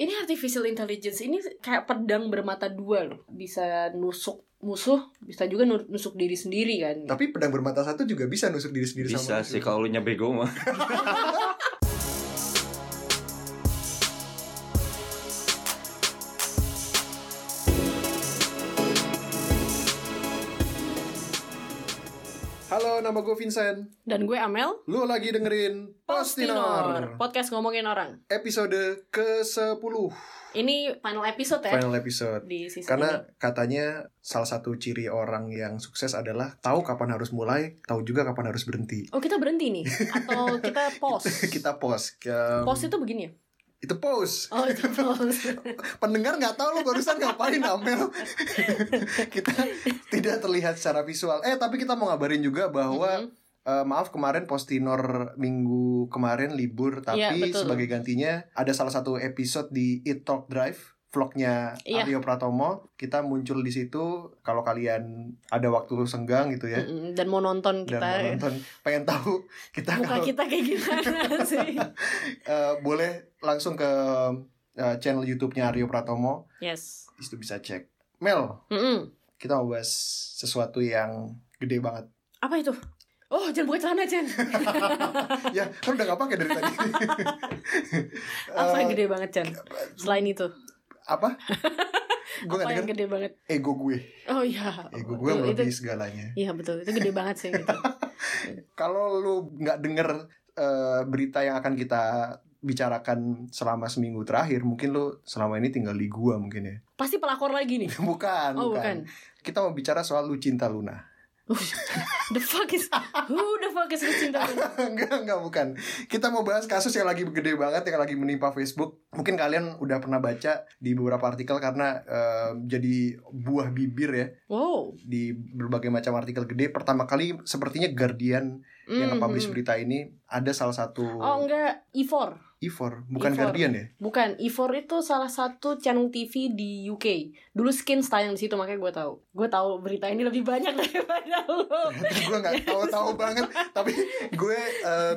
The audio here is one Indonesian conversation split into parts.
Ini artificial intelligence ini kayak pedang bermata dua loh. Bisa nusuk musuh, bisa juga nu- nusuk diri sendiri kan. Tapi pedang bermata satu juga bisa nusuk diri sendiri Bisa sama sih kalau lu nya bego mah. Halo, nama gue Vincent. Dan gue Amel. Lu lagi dengerin Postinor. Podcast ngomongin orang. Episode ke-10. Ini final episode ya Final episode. di season Karena katanya salah satu ciri orang yang sukses adalah tahu kapan harus mulai, tahu juga kapan harus berhenti. ini. Oh kita berhenti nih atau kita pause? Kita pause. Ke- Pause itu begini ya? Itu pause. Oh itu pause. Pendengar nggak tahu lo barusan ngapain Amel. kita tidak terlihat secara visual. Eh tapi kita mau ngabarin juga bahwa Mhm. eh, maaf kemarin Postinor minggu kemarin libur tapi Iya, betul. sebagai gantinya ada salah satu episode di It Talk Drive vlognya Iya. Aryo Pratomo kita muncul di situ kalau kalian ada waktu senggang gitu ya Dan mau nonton dan kita mau nonton pengen tahu kita muka kalau kita kayak gimana sih? eh, boleh langsung ke eh, channel YouTube-nya Aryo Pratomo Yes. di situ bisa cek Mel Mm-mm. kita mau bahas sesuatu yang gede banget Apa itu? Oh jangan buka celana Chen. ya kan udah gak pakai dari tadi Apa yang Eh, gede banget Chen? Selain itu. Apa gue Apa gak yang denger gede banget? ego gue Oh iya. ego gue Betul, melebihi itu, segalanya Iya betul. Itu gede banget sih. Gitu. kalau lu nggak denger eh, berita yang akan kita bicarakan selama seminggu terakhir mungkin lu selama ini tinggal di gua mungkin ya Pasti pelakor lagi nih. bukan Oh, bukan. bukan. kita mau bicara soal Lucinta Luna the fuck is who the fuck is Lucinta Luna? enggak enggak bukan kita mau bahas kasus yang lagi gede banget yang lagi menimpa Facebook mungkin kalian udah pernah baca di beberapa artikel karena eh, jadi buah bibir ya Wow. di berbagai macam artikel gede pertama kali sepertinya Guardian yang Mhm. nge-publish berita ini ada salah satu Oh enggak, Ivor. Ivor bukan Ivor. Guardian ya Bukan, Ivor itu salah satu channel TV di UK. Dulu Skins tayang di situ makanya gue tahu. Gue tahu berita ini lebih banyak daripada lo. gue nggak tahu-tahu banget tapi gue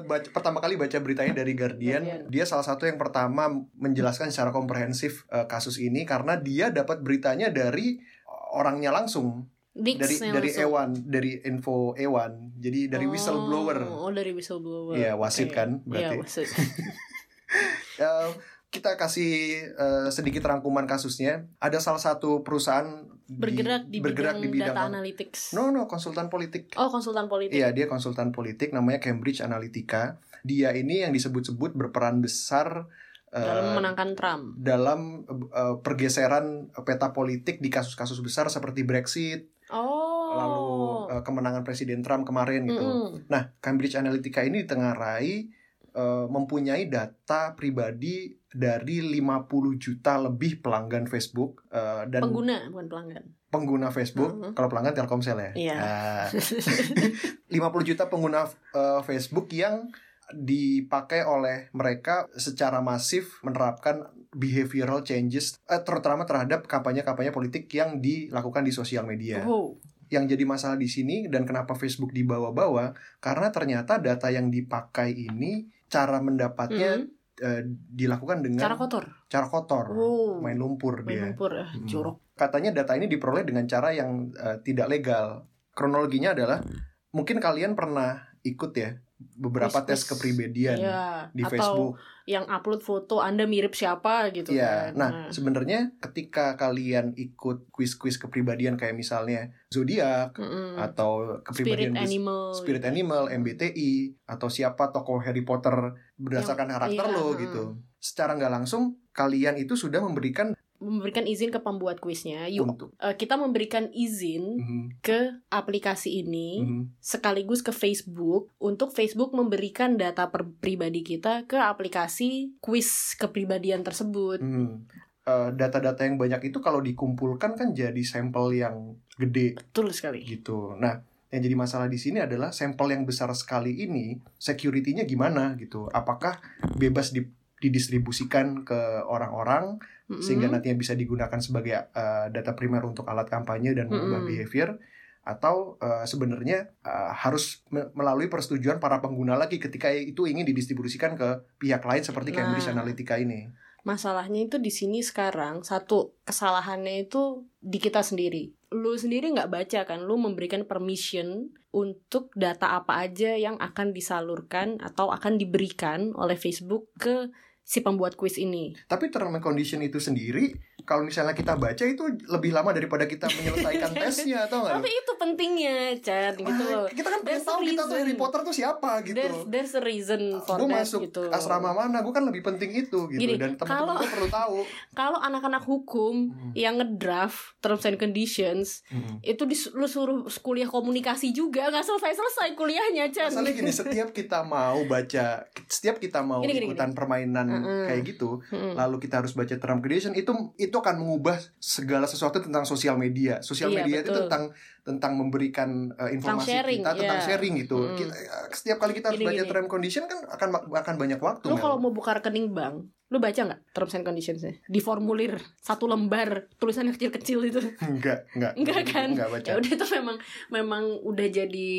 baca, pertama kali baca beritanya dari Guardian. Guardian. dia salah satu yang pertama menjelaskan secara komprehensif eh, kasus ini karena dia dapat beritanya dari orangnya langsung Dix dari dari langsung. Ewan dari info Ewan jadi dari Oh, whistleblower Oh, dari whistleblower. Iya, wasit Oke. kan, berarti. Iya, wasit. Kita kasih eh, sedikit rangkuman kasusnya ada salah satu perusahaan di- Bergerak di bergerak bidang, di bidang data analytics. no no konsultan politik Oh, konsultan politik. Iya, dia konsultan politik namanya Cambridge Analytica. Dia ini yang disebut-sebut berperan besar eh, Dalam memenangkan Trump. dalam eh, pergeseran peta politik di kasus-kasus besar seperti Brexit, Oh. lalu eh, kemenangan Presiden Trump kemarin gitu. Mm-mm. Nah, Cambridge Analytica ini ditengarai eh, mempunyai data pribadi dari 50 juta lebih pelanggan Facebook eh, dan pengguna bukan pelanggan. pengguna Facebook. Mhm. Kalau pelanggan Telkomsel ya. Iya. Ah. 50 juta pengguna eh, Facebook yang dipakai oleh mereka secara masif menerapkan behavioral changes eh, terutama terhadap kampanye-kampanye politik yang dilakukan di sosial media. Oh. Yang jadi masalah di sini dan kenapa Facebook dibawa-bawa karena ternyata data yang dipakai ini cara mendapatnya Mm. eh, dilakukan dengan Cara kotor. cara kotor, Oh. main lumpur Main dia. lumpur, ah, Mm. jorok. Katanya data ini diperoleh dengan cara yang eh, tidak legal. Kronologinya adalah mungkin kalian pernah ikut ya beberapa tes kepribadian Iya, di atau Facebook. yang upload foto Anda mirip siapa gitu Iya. kan. Nah, sebenarnya ketika kalian ikut kuis-kuis kepribadian kayak misalnya zodiak Mm-mm. atau spirit kepribadian bus- animal. Spirit Animal, MBTI, atau siapa tokoh Harry Potter berdasarkan Yang- karakter iya, lo mm. gitu. Secara nggak langsung kalian itu sudah memberikan memberikan izin ke pembuat kuisnya. Yuk, untuk eh, kita memberikan izin Mhm, ke aplikasi ini mhm. sekaligus ke Facebook untuk Facebook memberikan data per- pribadi kita ke aplikasi kuis kepribadian tersebut. Hmm. Eh, data-data yang banyak itu kalau dikumpulkan kan jadi sampel yang gede Betul sekali. gitu. Nah, yang jadi masalah di sini adalah sampel yang besar sekali ini security-nya gimana gitu. Apakah bebas di- didistribusikan ke orang-orang Mm-mm. sehingga nantinya bisa digunakan sebagai eh, data primer untuk alat kampanye dan mengubah Mm-mm. behavior atau eh, sebenarnya eh, harus me- melalui persetujuan para pengguna lagi ketika itu ingin didistribusikan ke pihak lain seperti Cambridge Nah. Analytica ini. Masalahnya itu di sini sekarang satu kesalahannya itu di kita sendiri. Lu sendiri nggak baca kan, lu memberikan permission untuk data apa aja yang akan disalurkan atau akan diberikan oleh Facebook ke si pembuat kuis ini. Tapi term and condition itu sendiri kalau misalnya kita baca itu lebih lama daripada kita menyelesaikan tesnya atau enggak? Tapi itu pentingnya, Chan, gitu loh. Kita kan pengen tahu kita tuh. Harry Potter tuh siapa gitu. There's, there's a reason for gue that masuk gitu. asrama mana, gue kan lebih penting itu gitu Gini, dan teman-teman gue perlu tahu. Kalau anak-anak hukum Hmm. yang ngedraft terms and conditions itu dis- lu suruh kuliah komunikasi juga nggak selesai-selesai kuliahnya, Chan. Masalahnya gini, setiap kita mau baca, setiap kita mau Gini, gini, ikutan permainan Mm-mm. kayak gitu, Mm-mm. lalu kita harus baca term condition itu itu akan mengubah segala sesuatu tentang sosial media. Sosial Iya, media itu betul. tentang tentang memberikan uh, informasi sharing, kita tentang iya. sharing gitu. Mm. Kita, uh, setiap kali kita harus Gini, baca gini. term condition kan akan akan banyak waktu. Lu Mel. kalau mau buka rekening bank, lu baca nggak terms and conditionsnya? Di formulir satu lembar tulisannya kecil-kecil itu. enggak, enggak. Enggak kan? Enggak baca. Ya udah itu memang memang udah jadi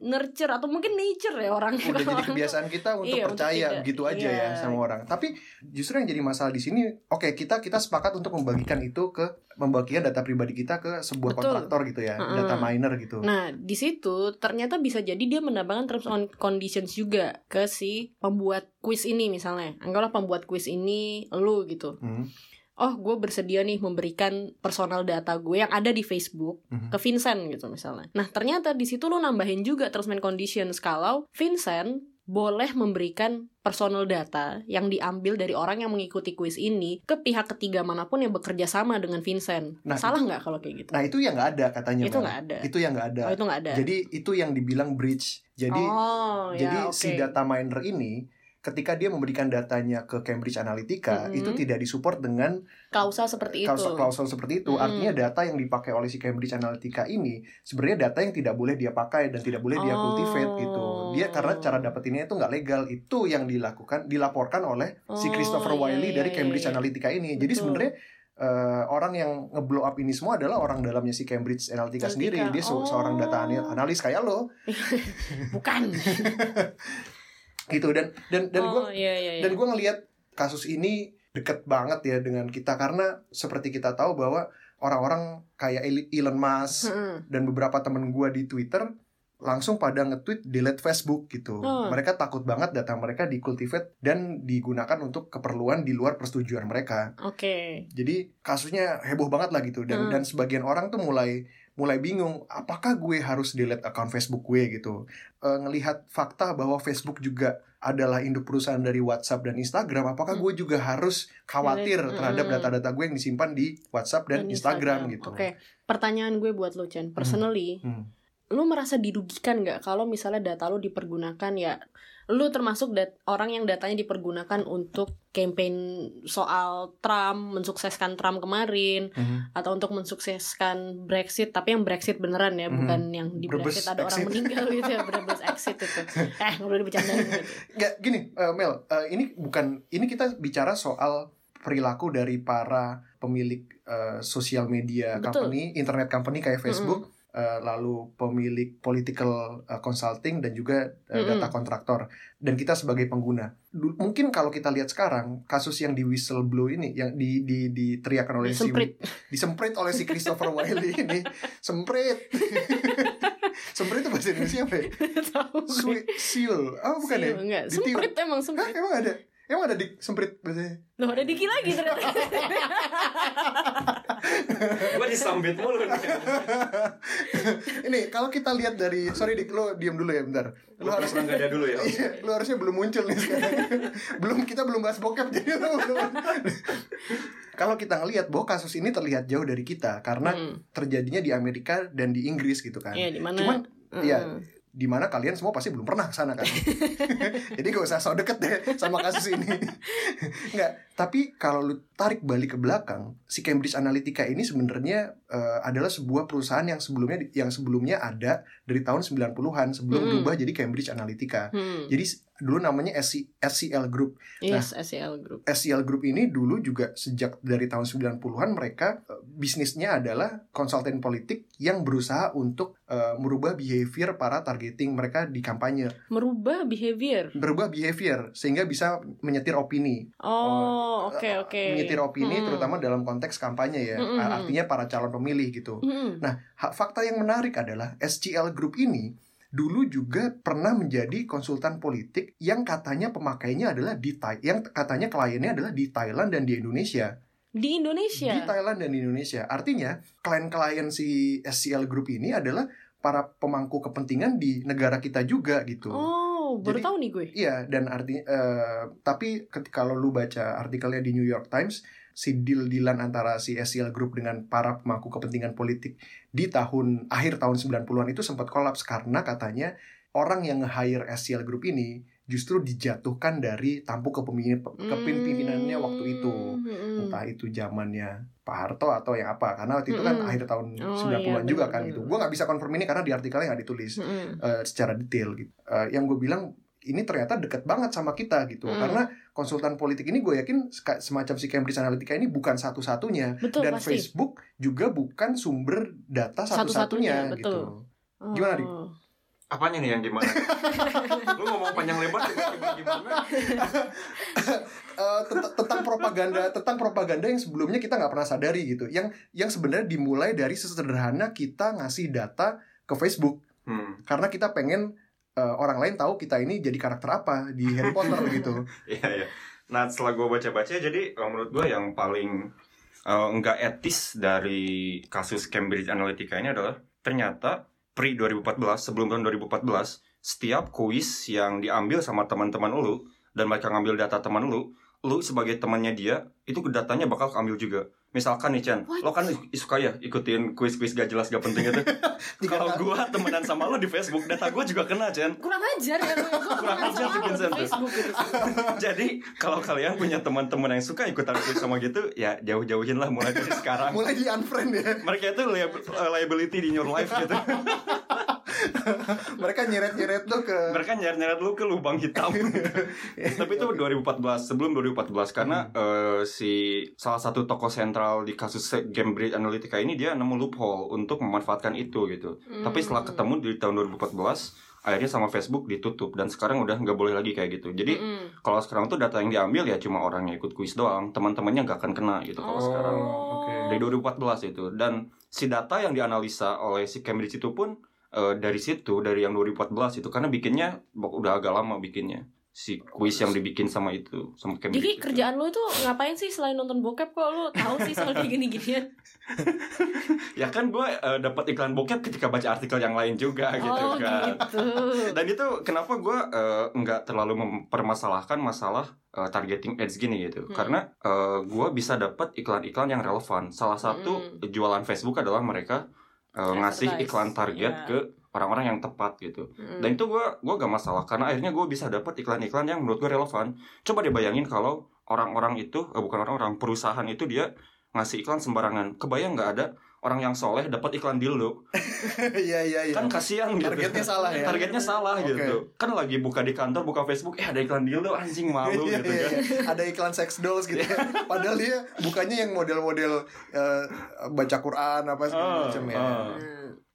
nurture atau mungkin nature ya orang. udah jadi kebiasaan kita untuk Iya, untuk percaya tidak- begitu aja iya. ya sama orang. Tapi justru yang jadi masalah di sini, oke kita kita sepakat untuk membagikan itu ke membagikan data pribadi kita ke sebuah Betul. kontraktor gitu ya, Mm-mm. data miner gitu. Nah, di situ ternyata bisa jadi dia menambahkan terms and conditions juga ke si pembuat kuis ini misalnya. Anggaplah pembuat kuis ini lu gitu. Hmm, Oh, gue bersedia nih memberikan personal data gue yang ada di Facebook mhm. ke Vincent gitu misalnya. Nah, ternyata di situ lu nambahin juga terms and conditions kalau Vincent boleh memberikan personal data yang diambil dari orang yang mengikuti kuis ini ke pihak ketiga mana pun yang bekerja sama dengan Vincent. Nah, Salah nggak kalau kayak gitu? Nah itu yang nggak ada katanya. itu nggak ada. Itu yang nggak ada. Oh, itu nggak ada. Jadi itu yang dibilang breach. Jadi oh, jadi ya, si data miner ini ketika dia memberikan datanya ke Cambridge Analytica Mhm. itu tidak disupport dengan klausa seperti itu. klausul klausul seperti itu. Mm-mm. Artinya data yang dipakai oleh si Cambridge Analytica ini sebenarnya data yang tidak boleh dia pakai dan tidak boleh dia Oh. cultivate gitu. Dia karena cara dapetinnya itu nggak legal. Itu yang dilakukan dilaporkan oleh si Oh, Christopher iya, Wiley dari iya, Cambridge iya. Analytica ini. Jadi Betul. sebenarnya eh, orang yang ngeblow up ini semua adalah orang dalamnya si Cambridge Analytica Analytica. sendiri. Dia Oh. seorang data anal- analis kayak lo Bukan. gitu dan dan dan gue oh, iya, iya, iya. dan gue ngelihat kasus ini deket banget ya dengan kita karena seperti kita tahu bahwa orang-orang kayak Elon Musk Mm-mm. dan beberapa temen gue di Twitter langsung pada nge-tweet delete Facebook gitu. Oh. Mereka takut banget data mereka dikultivate dan digunakan untuk keperluan di luar persetujuan mereka. Oke. Jadi kasusnya heboh banget lah gitu dan Hmm. dan sebagian orang tuh mulai mulai bingung apakah gue harus delete account Facebook gue gitu. Eh, ngelihat fakta bahwa Facebook juga adalah induk perusahaan dari WhatsApp dan Instagram, apakah Hmm. gue juga harus khawatir Delete. terhadap Hmm. data-data gue yang disimpan di WhatsApp dan, Instagram, gitu. Oke. Pertanyaan gue buat lo, Chen. Personally, Hmm. lu merasa dirugikan nggak kalau misalnya data lu dipergunakan ya lu termasuk dat orang yang datanya dipergunakan untuk campaign soal Trump mensukseskan Trump kemarin Mhm. atau untuk mensukseskan Brexit tapi yang Brexit beneran ya Mhm. bukan yang di Brebes Brexit ada orang exit. meninggal gitu ya Brebes exit itu eh nggak boleh dibicarain gitu gini, eh, Mel, eh, ini bukan ini kita bicara soal perilaku dari para pemilik eh, sosial media Betul. company, internet company kayak Facebook, eh, lalu pemilik political eh, consulting dan juga Mm-mm. data kontraktor dan kita sebagai pengguna. Du- mungkin kalau kita lihat sekarang kasus yang di whistleblow ini yang di di diteriakan oleh Disemprit. si disemprit oleh si Christopher Wiley ini, semprit. semprit itu bahasa Indonesia apa ya? tahu. Swi- Siul. Oh, bukan ya? Siul, enggak Ditiup. semprit emang Hah, semprit emang ada? Emang ada di semprit bahasanya? loh ada diki lagi ternyata Gua disambit mulu nih. Ini kalau kita lihat dari sorry dik lo diam dulu ya bentar. Lo harus gada dulu ya. Iya, lo harusnya belum muncul nih sekarang. belum kita belum bahas bokep jadi lo belum. Kalau kita ngelihat bahwa kasus ini terlihat jauh dari kita karena Hmm. terjadinya di Amerika dan di Inggris gitu kan. Iya, di mana- Cuman iya, Mm-mm. Di mana kalian semua pasti belum pernah ke sana kan. Jadi gak usah so deket deh sama kasus ini. Enggak, tapi kalau lu tarik balik ke belakang, si Cambridge Analytica ini sebenarnya eh, adalah sebuah perusahaan yang sebelumnya yang sebelumnya ada dari tahun 90-an sebelum Mm-mm. berubah jadi Cambridge Analytica. Hmm. Jadi dulu namanya SC, SCL Group. Yes, SEL Group. SCL Group ini dulu juga sejak dari tahun 90-an mereka eh, bisnisnya adalah konsultan politik yang berusaha untuk eh, merubah behavior para targeting mereka di kampanye, Merubah behavior. berubah behavior sehingga bisa menyetir opini. Oh, oke Eh, oke. Menyetir opini Hmm. terutama dalam konteks kampanye ya. Mm-mm. Artinya para calon pemilih gitu. Hmm. Nah, fakta yang menarik adalah SCL Group ini dulu juga pernah menjadi konsultan politik yang katanya pemakainya adalah di Thai, yang katanya kliennya adalah di Thailand dan di Indonesia. Di Indonesia. Di Thailand dan di Indonesia. Artinya, klien-klien si SCL Group ini adalah para pemangku kepentingan di negara kita juga gitu. Oh, baru Jadi- tahu nih gue. Iya, dan artinya eh, tapi kalau lu baca artikelnya di New York Times, si deal-dealan antara si SCL Group dengan para pemangku kepentingan politik di tahun akhir tahun 90-an itu sempat kolaps karena katanya orang yang nge-hire SCL Group ini justru dijatuhkan dari tampuk kepemimpinan kepemimpinannya waktu itu. Hmm. Entah itu zamannya Pak Harto atau yang apa karena waktu itu kan Mm-mm. akhir tahun Oh, 90-an iya, juga kan gitu. Gua nggak bisa confirm ini karena di artikelnya nggak ditulis Hmm. eh, secara detail gitu. Eh, yang gue bilang ini ternyata deket banget sama kita gitu Mm. karena konsultan politik ini gue yakin semacam si Cambridge Analytica ini bukan satu-satunya Betul dan pasti. Facebook juga bukan sumber data Satu-satunya, satu-satunya betul. gitu. Gimana, Dik? Oh. Apanya nih yang gimana? Lu ngomong panjang lebar gimana? Eh, tentang, tentang propaganda tentang propaganda yang sebelumnya kita nggak pernah sadari gitu yang yang sebenarnya dimulai dari sesederhana kita ngasih data ke Facebook Hmm, karena kita pengen eh, orang lain tahu kita ini jadi karakter apa di Harry Potter gitu iya iya. Nah setelah gue baca-baca jadi menurut gue yang paling eh, nggak etis dari kasus Cambridge Analytica ini adalah ternyata pre 2014 sebelum tahun 2014 setiap kuis yang diambil sama teman-teman lu dan mereka ngambil data teman lu lu sebagai temannya dia itu datanya bakal keambil juga misalkan nih Chan What? lo kan suka ya ikutin kuis-kuis gak jelas gak penting itu kalau gua temenan sama lo di Facebook data gua juga kena Chan Kurang ajar ya Kurang ajar tuh salah Vincent di tuh. Gitu. Jadi kalau kalian punya teman-teman yang suka ikutan kuis sama gitu, ya jauh-jauhin lah mulai dari sekarang. mulai di unfriend ya Mereka itu lia- liability in your life gitu. mereka nyeret-nyeret tuh ke Mereka nyeret-nyeret lu ke lubang hitam. Tapi itu 2014, sebelum 2014 karena eh, si salah satu tokoh sentral di kasus Cambridge Analytica ini dia nemu loophole untuk memanfaatkan itu gitu. Tapi setelah Hmm. ketemu di tahun 2014 akhirnya sama Facebook ditutup dan sekarang udah nggak boleh lagi kayak gitu. Jadi Mm-mm. kalau sekarang tuh data yang diambil ya cuma orang yang ikut kuis doang teman-temannya nggak akan kena gitu kalau Oh. sekarang oke. dari 2014 itu dan si data yang dianalisa oleh si Cambridge itu pun eh, dari situ dari yang 2014 itu karena bikinnya udah agak lama bikinnya si kuis yang dibikin sama itu sama Cambridge Diki itu. kerjaan lu itu ngapain sih selain nonton bokep kok lu tahu sih soal kayak gini-ginian? ya kan gue eh, dapat iklan bokep ketika baca artikel yang lain juga gitu oh kan gitu. dan itu kenapa gue eh, nggak terlalu mempermasalahkan masalah eh, targeting ads gini gitu Hmm. karena gue bisa dapat iklan-iklan yang relevan salah satu Hmm. jualan Facebook adalah mereka eh, ngasih iklan target iya. ke orang-orang yang tepat gitu. Mm. dan itu gue gua gak masalah karena akhirnya gue bisa dapat iklan-iklan yang menurut gue relevan. Coba deh bayangin kalau orang-orang itu eh, bukan orang-orang perusahaan itu dia ngasih iklan sembarangan. Kebayang nggak ada orang yang soleh dapat iklan dildo iya iya iya. Kan kasihan gitu. Targetnya salah ya. Targetnya salah Oke. gitu. Kan lagi buka di kantor buka Facebook eh ada iklan dildo anjing malu Iya, gitu iya, kan. iya. ada iklan sex dolls gitu. Padahal dia bukannya yang model-model eh, baca Quran apa segala Ah, macam ya. ah.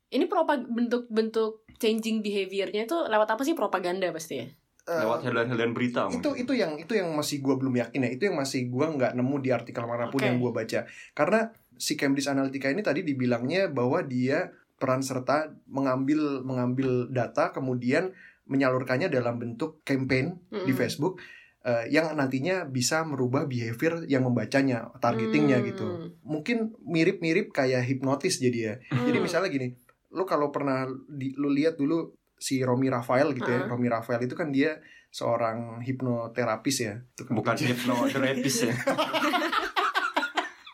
Hmm. Ini propag bentuk-bentuk changing behaviornya itu lewat apa sih propaganda pasti ya? Eh, lewat headline-headline berita itu mungkin. itu yang itu yang masih gua belum yakin ya itu yang masih gua nggak nemu di artikel mana pun Oke. yang gua baca karena si Cambridge Analytica ini tadi dibilangnya bahwa dia peran serta mengambil mengambil data kemudian menyalurkannya dalam bentuk campaign di Mm-mm. Facebook eh, yang nantinya bisa merubah behavior yang membacanya targetingnya Hmm. gitu mungkin mirip-mirip kayak hipnotis jadi ya jadi Hmm. misalnya gini lu kalau pernah di, lu lihat dulu si Romi Rafael gitu ya Ah. Romi Rafael itu kan dia seorang hipnoterapis ya. Tukang bukan pijat. hipnoterapis ya.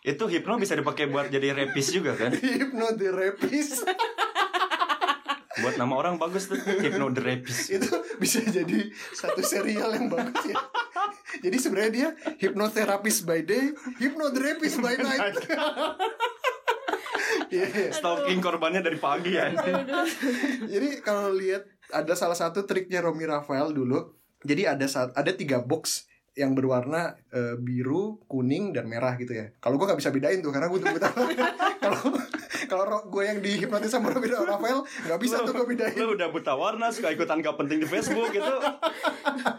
Itu hipno bisa dipakai buat jadi rapis juga kan? Hipnoterapis. Buat nama orang bagus tuh hipnoterapis. Itu bisa jadi satu serial yang bagus ya. Jadi sebenarnya dia hipnoterapis by day hipnoterapis by night Iya. Stalking korbannya dari pagi ya. Jadi kalau lihat ada salah satu triknya Romi Rafael dulu. Jadi ada saat ada tiga box yang berwarna eh, biru, kuning dan merah gitu ya. Kalau gue nggak bisa bedain tuh karena gue tuh kalau kalau ro- gue yang dihipnotis sama Romi Rafael nggak bisa tuh gue bedain. Lu udah buta warna, suka ikutan gak penting di Facebook gitu.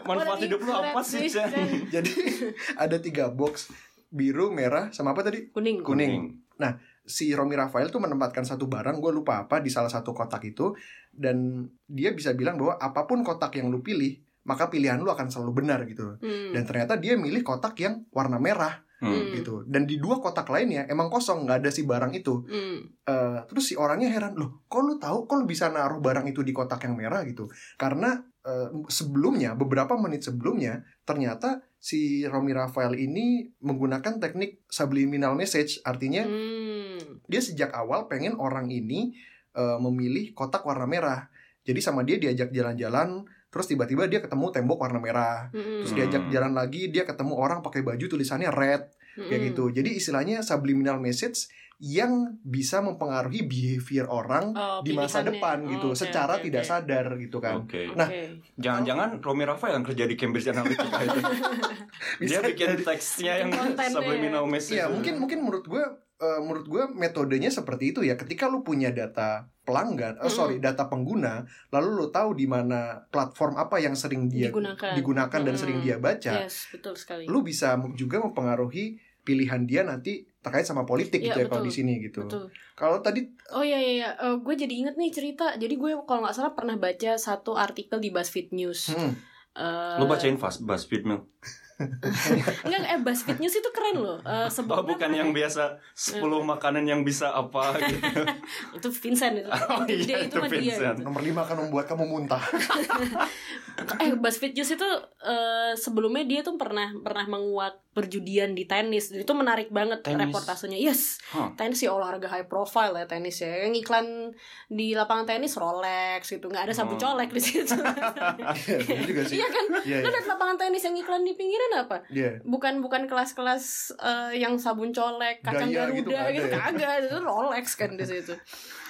Manfaat hidup lu apa sih, Chan? Jadi ada tiga box biru, merah, sama apa tadi? Kuning. Kuning. Nah, si Romi Rafael tuh menempatkan satu barang, gue lupa apa di salah satu kotak itu, dan dia bisa bilang bahwa apa pun kotak yang lu pilih, maka pilihan lu akan selalu benar gitu. Hmm. Dan ternyata dia milih kotak yang warna merah Hmm. gitu. Dan di dua kotak lainnya emang kosong, nggak ada si barang itu. Hmm. Eh, terus si orangnya heran loh, kok lu tahu, kok lu bisa naruh barang itu di kotak yang merah gitu? Karena eh, sebelumnya, beberapa menit sebelumnya, ternyata si Romi Rafael ini menggunakan teknik subliminal message, artinya Hmm. dia sejak awal pengen orang ini eh, memilih kotak warna merah. Jadi sama dia diajak jalan-jalan, terus tiba-tiba dia ketemu tembok warna merah. Hmm. Terus diajak Hmm. jalan lagi, dia ketemu orang pakai baju tulisannya red kayak Hmm. gitu. Jadi istilahnya subliminal message yang bisa mempengaruhi behavior orang Oh, di masa pilihannya. depan Oh, gitu, oke, secara oke, tidak oke. sadar gitu kan. Oke. Nah. Jangan-jangan Romi Rafael yang kerja di Cambridge Analytica itu. Dia Bisa bikin teksnya yang subliminal message. Iya, mungkin mungkin menurut gue eh, menurut gue metodenya seperti itu ya. Ketika lu punya data pelanggan, Mm. sorry, data pengguna, lalu lu tahu di mana platform apa yang sering dia digunakan digunakan dan sering dia baca, Yes, betul sekali. lu bisa juga mempengaruhi pilihan dia nanti terkait sama politik Iya, gitu ya kalau di sini gitu. Betul. Kalau tadi Oh iya iya, iya. Eh, gue jadi inget nih cerita. Jadi gue kalau nggak salah pernah baca satu artikel di BuzzFeed News. hmm, Eh, Lu bacain fast BuzzFeed Mill. Enggak, eh BuzzFeed News itu keren loh. Eh, Oh, bukan yang biasa 10 makanan yang bisa apa gitu. itu Vincent itu. Oh, Itu iya, dia itu itu mah dia. Vincent. gitu. nomor lima akan membuat kamu muntah. Eh BuzzFeed News itu eh, sebelumnya dia tuh pernah pernah menguak perjudian di tenis. Itu menarik banget Tenis? reportasenya. Yes. Hah. Tenis sih olahraga high profile ya tenis ya. Yang iklan di lapangan tenis Rolex gitu. nggak ada sabu Oh. colek di situ. Iya, juga sih. Iya kan? Iya, Lo iya. lapangan tenis yang iklan di pinggiran apa? Iya. bukan bukan kelas-kelas eh, yang sabun colek kacang Gaya garuda gitu gitu, ya? kagak itu Rolex kan di situ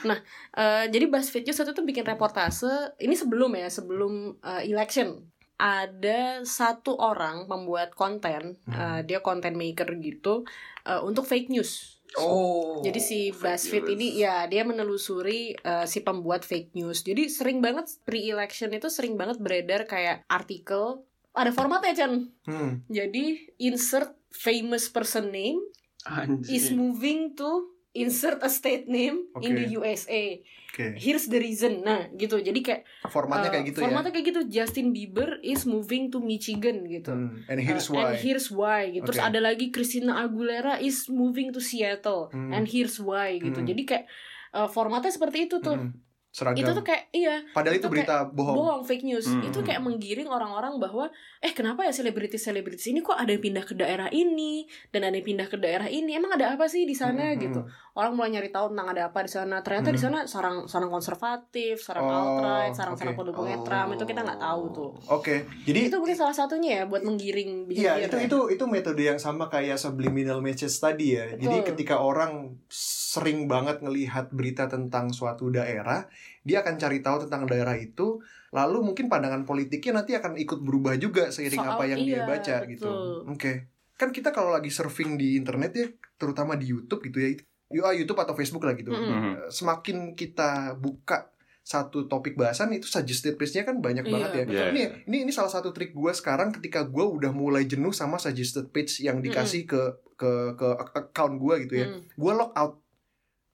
nah eh, jadi BuzzFeed News itu tuh bikin reportase ini sebelum ya sebelum eh, election ada satu orang membuat konten eh, dia content maker gitu eh, untuk fake news Oh. jadi si BuzzFeed news. ini ya dia menelusuri eh, si pembuat fake news. Jadi sering banget pre-election itu sering banget beredar kayak artikel ada formatnya Chan. Hmm. Jadi insert famous person name is Anjing. moving to insert a state name in Oke. the USA. Oke. Here's the reason. Nah, gitu. Jadi kayak Formatnya eh, kayak gitu formatnya kayak gitu. Justin Bieber is moving to Michigan ya. gitu. Hmm. And here's Uh, why. And here's why gitu. Terus Oke. ada lagi Christina Aguilera is moving to Seattle Hmm. and here's why gitu. Hmm. Jadi kayak uh, formatnya seperti itu tuh. Hmm. Seragam. Itu tuh kayak iya, Padahal itu itu berita bohong. bohong fake news. Hmm. Itu kayak menggiring orang-orang bahwa eh kenapa ya selebritis-selebritis ini kok ada yang pindah ke daerah ini dan ada yang pindah ke daerah ini. Emang ada apa sih di sana Hmm, gitu. hmm. Orang mulai nyari tahu tentang ada apa di sana. Ternyata di Hmm. sana sarang sarang konservatif, sarang Oh, alt-right, sarang-sarang oke. pendukungnya Trump itu kita nggak tahu tuh. Oke. Jadi Itu mungkin salah satunya ya buat menggiring Iya, itu ya. itu itu metode yang sama kayak subliminal message tadi ya. Jadi Betul. ketika orang sering banget ngelihat berita tentang suatu daerah, dia akan cari tahu tentang daerah itu, lalu mungkin pandangan politiknya nanti akan ikut berubah juga seiring Soal- apa yang dia iya, baca betul. gitu. Oke. Kan kita kalau lagi surfing di internet ya, terutama di YouTube gitu ya. Ah, YouTube atau Facebook lah gitu. Mhm. Eh, Semakin kita buka satu topik bahasan itu suggested page-nya kan banyak Iya, banget ya. betul. Ini ini ini salah satu trik gue sekarang ketika gue udah mulai jenuh sama suggested page yang dikasih ke ke ke ak- account gue gitu ya. Hmm. Gue log out.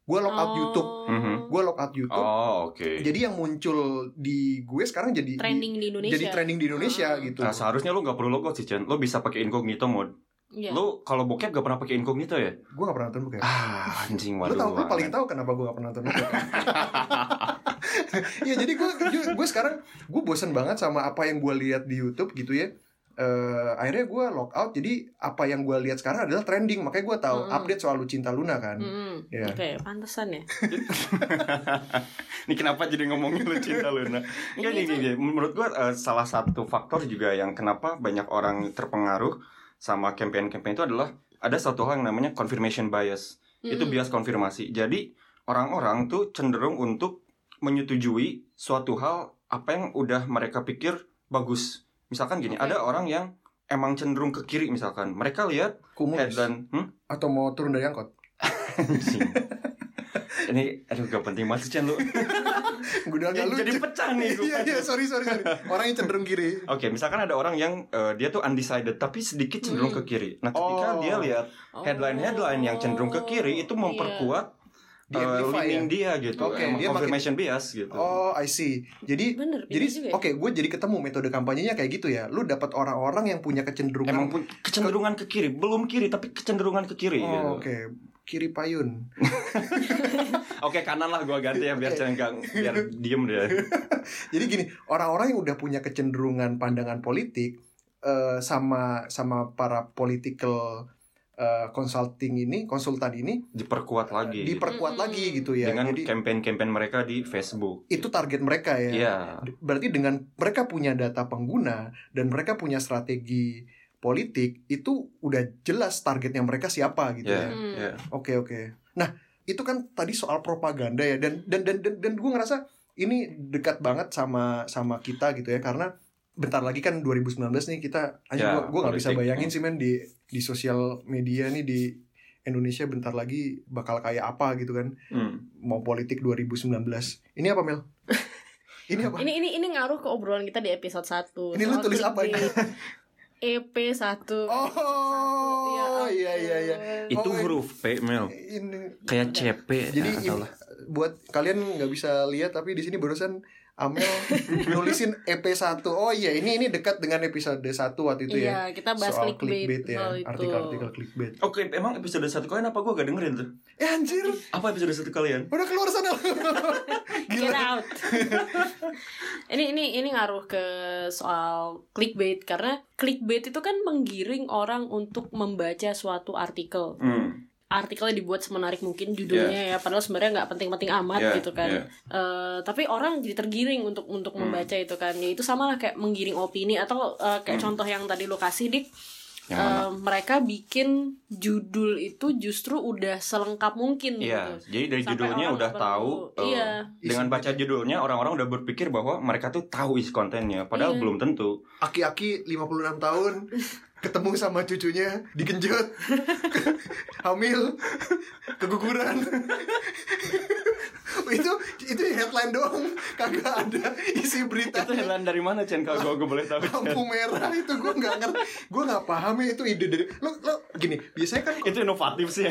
Gue log out Oh. YouTube. Mhm. Gue log out YouTube. Oh, oke. Jadi yang muncul di gue sekarang jadi trending di Indonesia. jadi trending di Indonesia Hmm. gitu. Nah, seharusnya lu gak perlu logo sih, Chen. Lu bisa pakai incognito mode. Iya. Lu kalau bokep gak pernah pakai incognito ya? Gue gak pernah nonton bukan. Ah, anjing Lu waduh. tau lu paling tahu kenapa gue gak pernah nonton bokep. Iya jadi gue gue sekarang gue bosen banget sama apa yang gue lihat di YouTube gitu ya. Eh akhirnya gue log out jadi apa yang gue lihat sekarang adalah trending makanya gue tahu update soal Lucinta Luna kan. Mm-mm. Iya. Oke, pantesan ya. Ini kenapa jadi ngomongin lu cinta Luna? Enggak Ini gini, menurut gua eh, salah satu faktor juga yang kenapa banyak orang terpengaruh sama campaign-campaign itu adalah ada satu hal yang namanya confirmation bias. Itu Mm-mm. bias konfirmasi. Jadi orang-orang tuh cenderung untuk menyetujui suatu hal apa yang udah mereka pikir bagus. Misalkan gini, Oke. ada orang yang emang cenderung ke kiri misalkan. Mereka lihat Kumus headline, hmm? atau mau turun dari angkot. Ini aduh gak penting banget sih lu. gue lucu Jadi pecah nih gue. iya iya sorry sorry sorry orang yang cenderung kiri Oke, misalkan ada orang yang eh, dia tuh undecided tapi sedikit cenderung Hmm. ke kiri. Nah, ketika Oh. dia lihat headline-headline yang cenderung ke kiri itu Iya. memperkuat Di eh, ya? dia gitu. Oke, Emang dia makin- confirmation bias gitu. oh I see jadi Bener, jadi bisa juga ya. oke gue jadi ketemu metode kampanyenya kayak gitu ya lu dapat orang-orang yang punya kecenderungan Emang pun kecenderungan ke kiri, belum kiri tapi kecenderungan ke kiri oh, gitu. oke kiri payun Oke, kanan lah gua ganti ya biar nggak- biar diem deh. Jadi gini, orang-orang yang udah punya kecenderungan pandangan politik eh, sama sama para political eh, consulting ini, konsultan ini Diperkuat lagi. diperkuat lagi gitu ya. dengan campaign-campaign mereka di Facebook. itu target mereka ya. Iya. Berarti dengan mereka punya data pengguna dan mereka punya strategi politik itu udah jelas targetnya mereka siapa gitu Iya, ya. Hmm. iya. Oke oke. Nah itu kan tadi soal propaganda ya dan dan dan dan, dan gue ngerasa ini dekat banget sama sama kita gitu ya karena bentar lagi kan 2019 nih kita aja Ya, gua gua nggak bisa bayangin sih men di di sosial media nih di Indonesia bentar lagi bakal kayak apa gitu kan. Hmm. mau politik 2019 ini apa Mel? Ini apa? Ini ini ini ngaruh ke obrolan kita di episode 1 Ini lu tulis apa ini? EP 1 oh iya iya iya. Itu Oh, huruf P, Mel. ini Kayak CP. Jadi ya, im- buat kalian nggak bisa lihat tapi di sini barusan Amel nulisin EP1. Oh iya, ini ini dekat dengan episode 1 waktu itu ya. Iya, kita bahas Soal clickbait, ya, soal itu. artikel-artikel clickbait. Oke, emang episode satu kalian apa gua gak dengerin tuh? Eh anjir, Apa episode satu kalian? udah keluar sana. Get out. ini ini ini ngaruh ke soal clickbait karena clickbait itu kan menggiring orang untuk membaca suatu artikel. Hmm. Artikelnya dibuat semenarik mungkin judulnya ya, padahal sebenarnya nggak penting-penting amat Yeah, gitu kan. yeah. Eh, tapi orang jadi tergiring untuk untuk Hmm. membaca itu kan. Ya itu sama lah kayak menggiring opini atau eh, kayak Hmm. contoh yang tadi lo kasih dik. Yang mana? eh, mereka bikin judul itu justru udah selengkap mungkin Iya, gitu. jadi dari Sampai judulnya udah nggak tahu. eh, iya. Dengan baca judulnya orang-orang udah berpikir bahwa mereka tuh tahu isi kontennya, padahal Iya. belum tentu. Aki-aki 56 tahun ketemu sama cucunya digenjot hamil keguguran itu itu headline doang kagak ada isi berita Itu headline dari mana, Chen? Kalau gue boleh tahu. Chen? lampu merah itu gue nggak ngerti gue nggak paham ya itu ide dari lo lo gini biasanya kan Itu inovatif sih.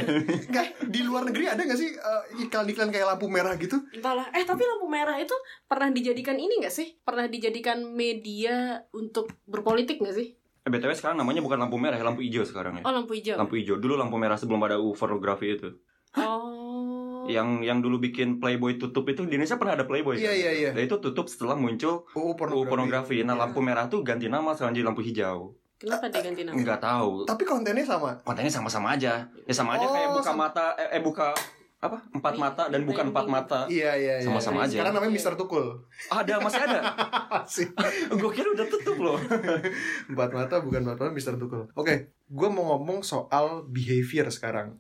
nggak di luar negeri ada nggak sih eh, iklan-iklan kayak lampu merah gitu Entahlah. Eh tapi lampu merah itu pernah dijadikan ini gak sih? Pernah dijadikan media untuk berpolitik gak sih? Eh, BTW sekarang namanya bukan lampu merah, ya, lampu hijau sekarang ya. Oh lampu hijau. Lampu hijau. Dulu lampu merah sebelum ada UV fotografi itu. Oh. Yang yang dulu bikin Playboy tutup itu di Indonesia pernah ada Playboy. Iya, kan? iya, iya. Dan itu tutup setelah muncul oh UU pornografi. Nah, Iya. lampu merah tuh ganti nama sekarang jadi lampu hijau. Kenapa dia ganti nama? Enggak tahu. tapi kontennya sama Kontennya sama-sama aja. Ya sama aja Oh, kayak buka sama- mata eh, eh, buka apa? Empat Wi- mata dan bukan empat mata. iya iya iya Sama-sama aja. sekarang namanya Mister Tukul Ada, masih ada. sih Gue kira udah tutup loh. empat mata bukan empat mata Mister Tukul oke gue mau ngomong soal behavior sekarang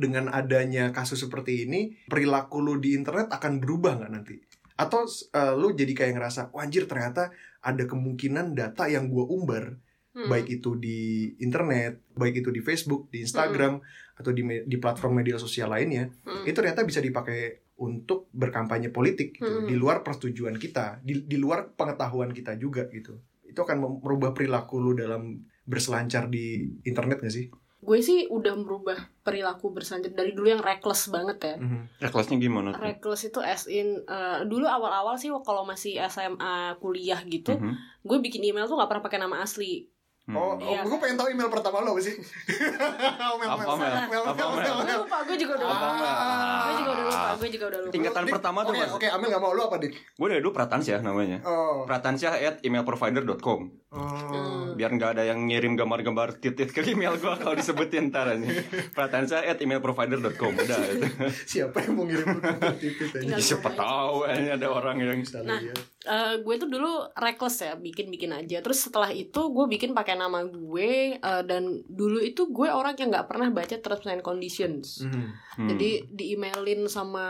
dengan adanya kasus seperti ini perilaku lu di internet akan berubah nggak nanti atau eh, lu jadi kayak ngerasa wajir ternyata ada kemungkinan data yang gue umbar Hmm. baik itu di internet, baik itu di Facebook, di Instagram, atau di di platform media sosial lainnya, Hmm. itu ternyata bisa dipakai untuk berkampanye politik gitu, Hmm. di luar persetujuan kita, di, di luar pengetahuan kita juga gitu. Itu akan merubah perilaku lu dalam berselancar di internet gak sih? Gue sih udah merubah perilaku berselancar dari dulu yang reckless banget ya. Mhm. Recklessnya gimana tuh? Reckless itu as in eh, dulu awal-awal sih kalau masih SMA kuliah gitu, Mhm. gue bikin email tuh gak pernah pakai nama asli. Hmm. Oh, Iya. gue pengen tahu email pertama lo apa sih? Mel, Apa, Mel? Mel, Apa, Mel, Gue lupa, gue juga udah Apa, lupa. Mel? Gue juga udah lupa, gue juga udah lupa. Tingkatan Dik, pertama tuh Oke, mas. oke, Amel gak mau lo apa, Dik? Gue dari dulu Pratansyah namanya. Oh. Pratansyah at emailprovider.com Oh. Biar nggak ada yang ngirim gambar-gambar titit ke email gue kalau disebutin ntar aja. Pratansyah at emailprovider.com Udah itu. Siapa yang mau ngirim lu titit aja? Siapa tahu ini ada orang yang Nah, lihat. Eh, gue tuh dulu reckless ya bikin bikin aja terus setelah itu gue bikin pakai nama gue eh, dan dulu itu gue orang yang nggak pernah baca terms and conditions Mhm. Hmm. jadi di emailin sama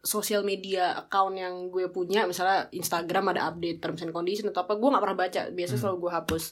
sosial media account yang gue punya misalnya Instagram ada update terms and condition atau apa gue nggak pernah baca biasanya Hmm. selalu gue hapus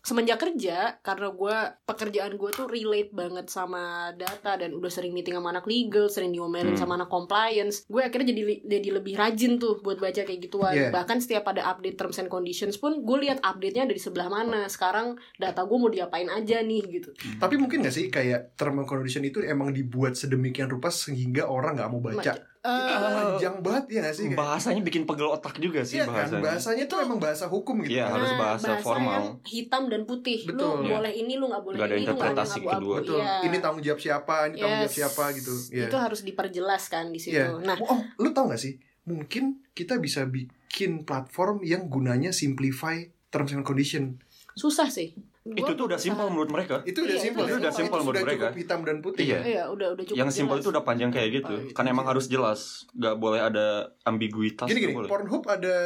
semenjak kerja karena gue pekerjaan gue tuh relate banget sama data dan udah sering meeting sama anak legal sering diomelin Hmm. sama anak compliance gue akhirnya jadi jadi lebih rajin tuh buat baca kayak gituan Yeah. bahkan setiap ada update terms and conditions pun gue lihat update nya dari sebelah mana sekarang data gue mau diapain aja nih gitu Tapi mungkin gak sih kayak term and condition itu emang dibuat sedemikian rupa sehingga orang nggak mau baca. Eh, Panjang banget ya gak sih? Kayak- bahasanya bikin pegel otak juga sih Iya kan, bahasanya. bahasanya tuh emang bahasa hukum gitu. Iya, kan. harus bahasa formal. yang hitam dan putih Betul. lu Iya. boleh ini lu nggak boleh Nggak ada ini lu nggak boleh interpretasi abu-abu. kedua. Betul. Iya. Ini tanggung jawab siapa, ini tanggung jawab Yes. siapa gitu. Iya. itu harus diperjelas kan di situ Iya. nah Oh, lu tau gak sih? Mungkin kita bisa bikin platform yang gunanya simplify terms and condition. susah sih Itu tuh udah simpel menurut mereka. Itu udah Iya, simpel. itu udah simpel menurut mereka. cukup hitam dan putih. Iya. iya udah udah cukup Yang simpel itu udah panjang kayak gitu. Oh, iya. kan emang harus jelas. Gak boleh ada ambiguitas. Gini gini, nggak boleh. Pornhub ada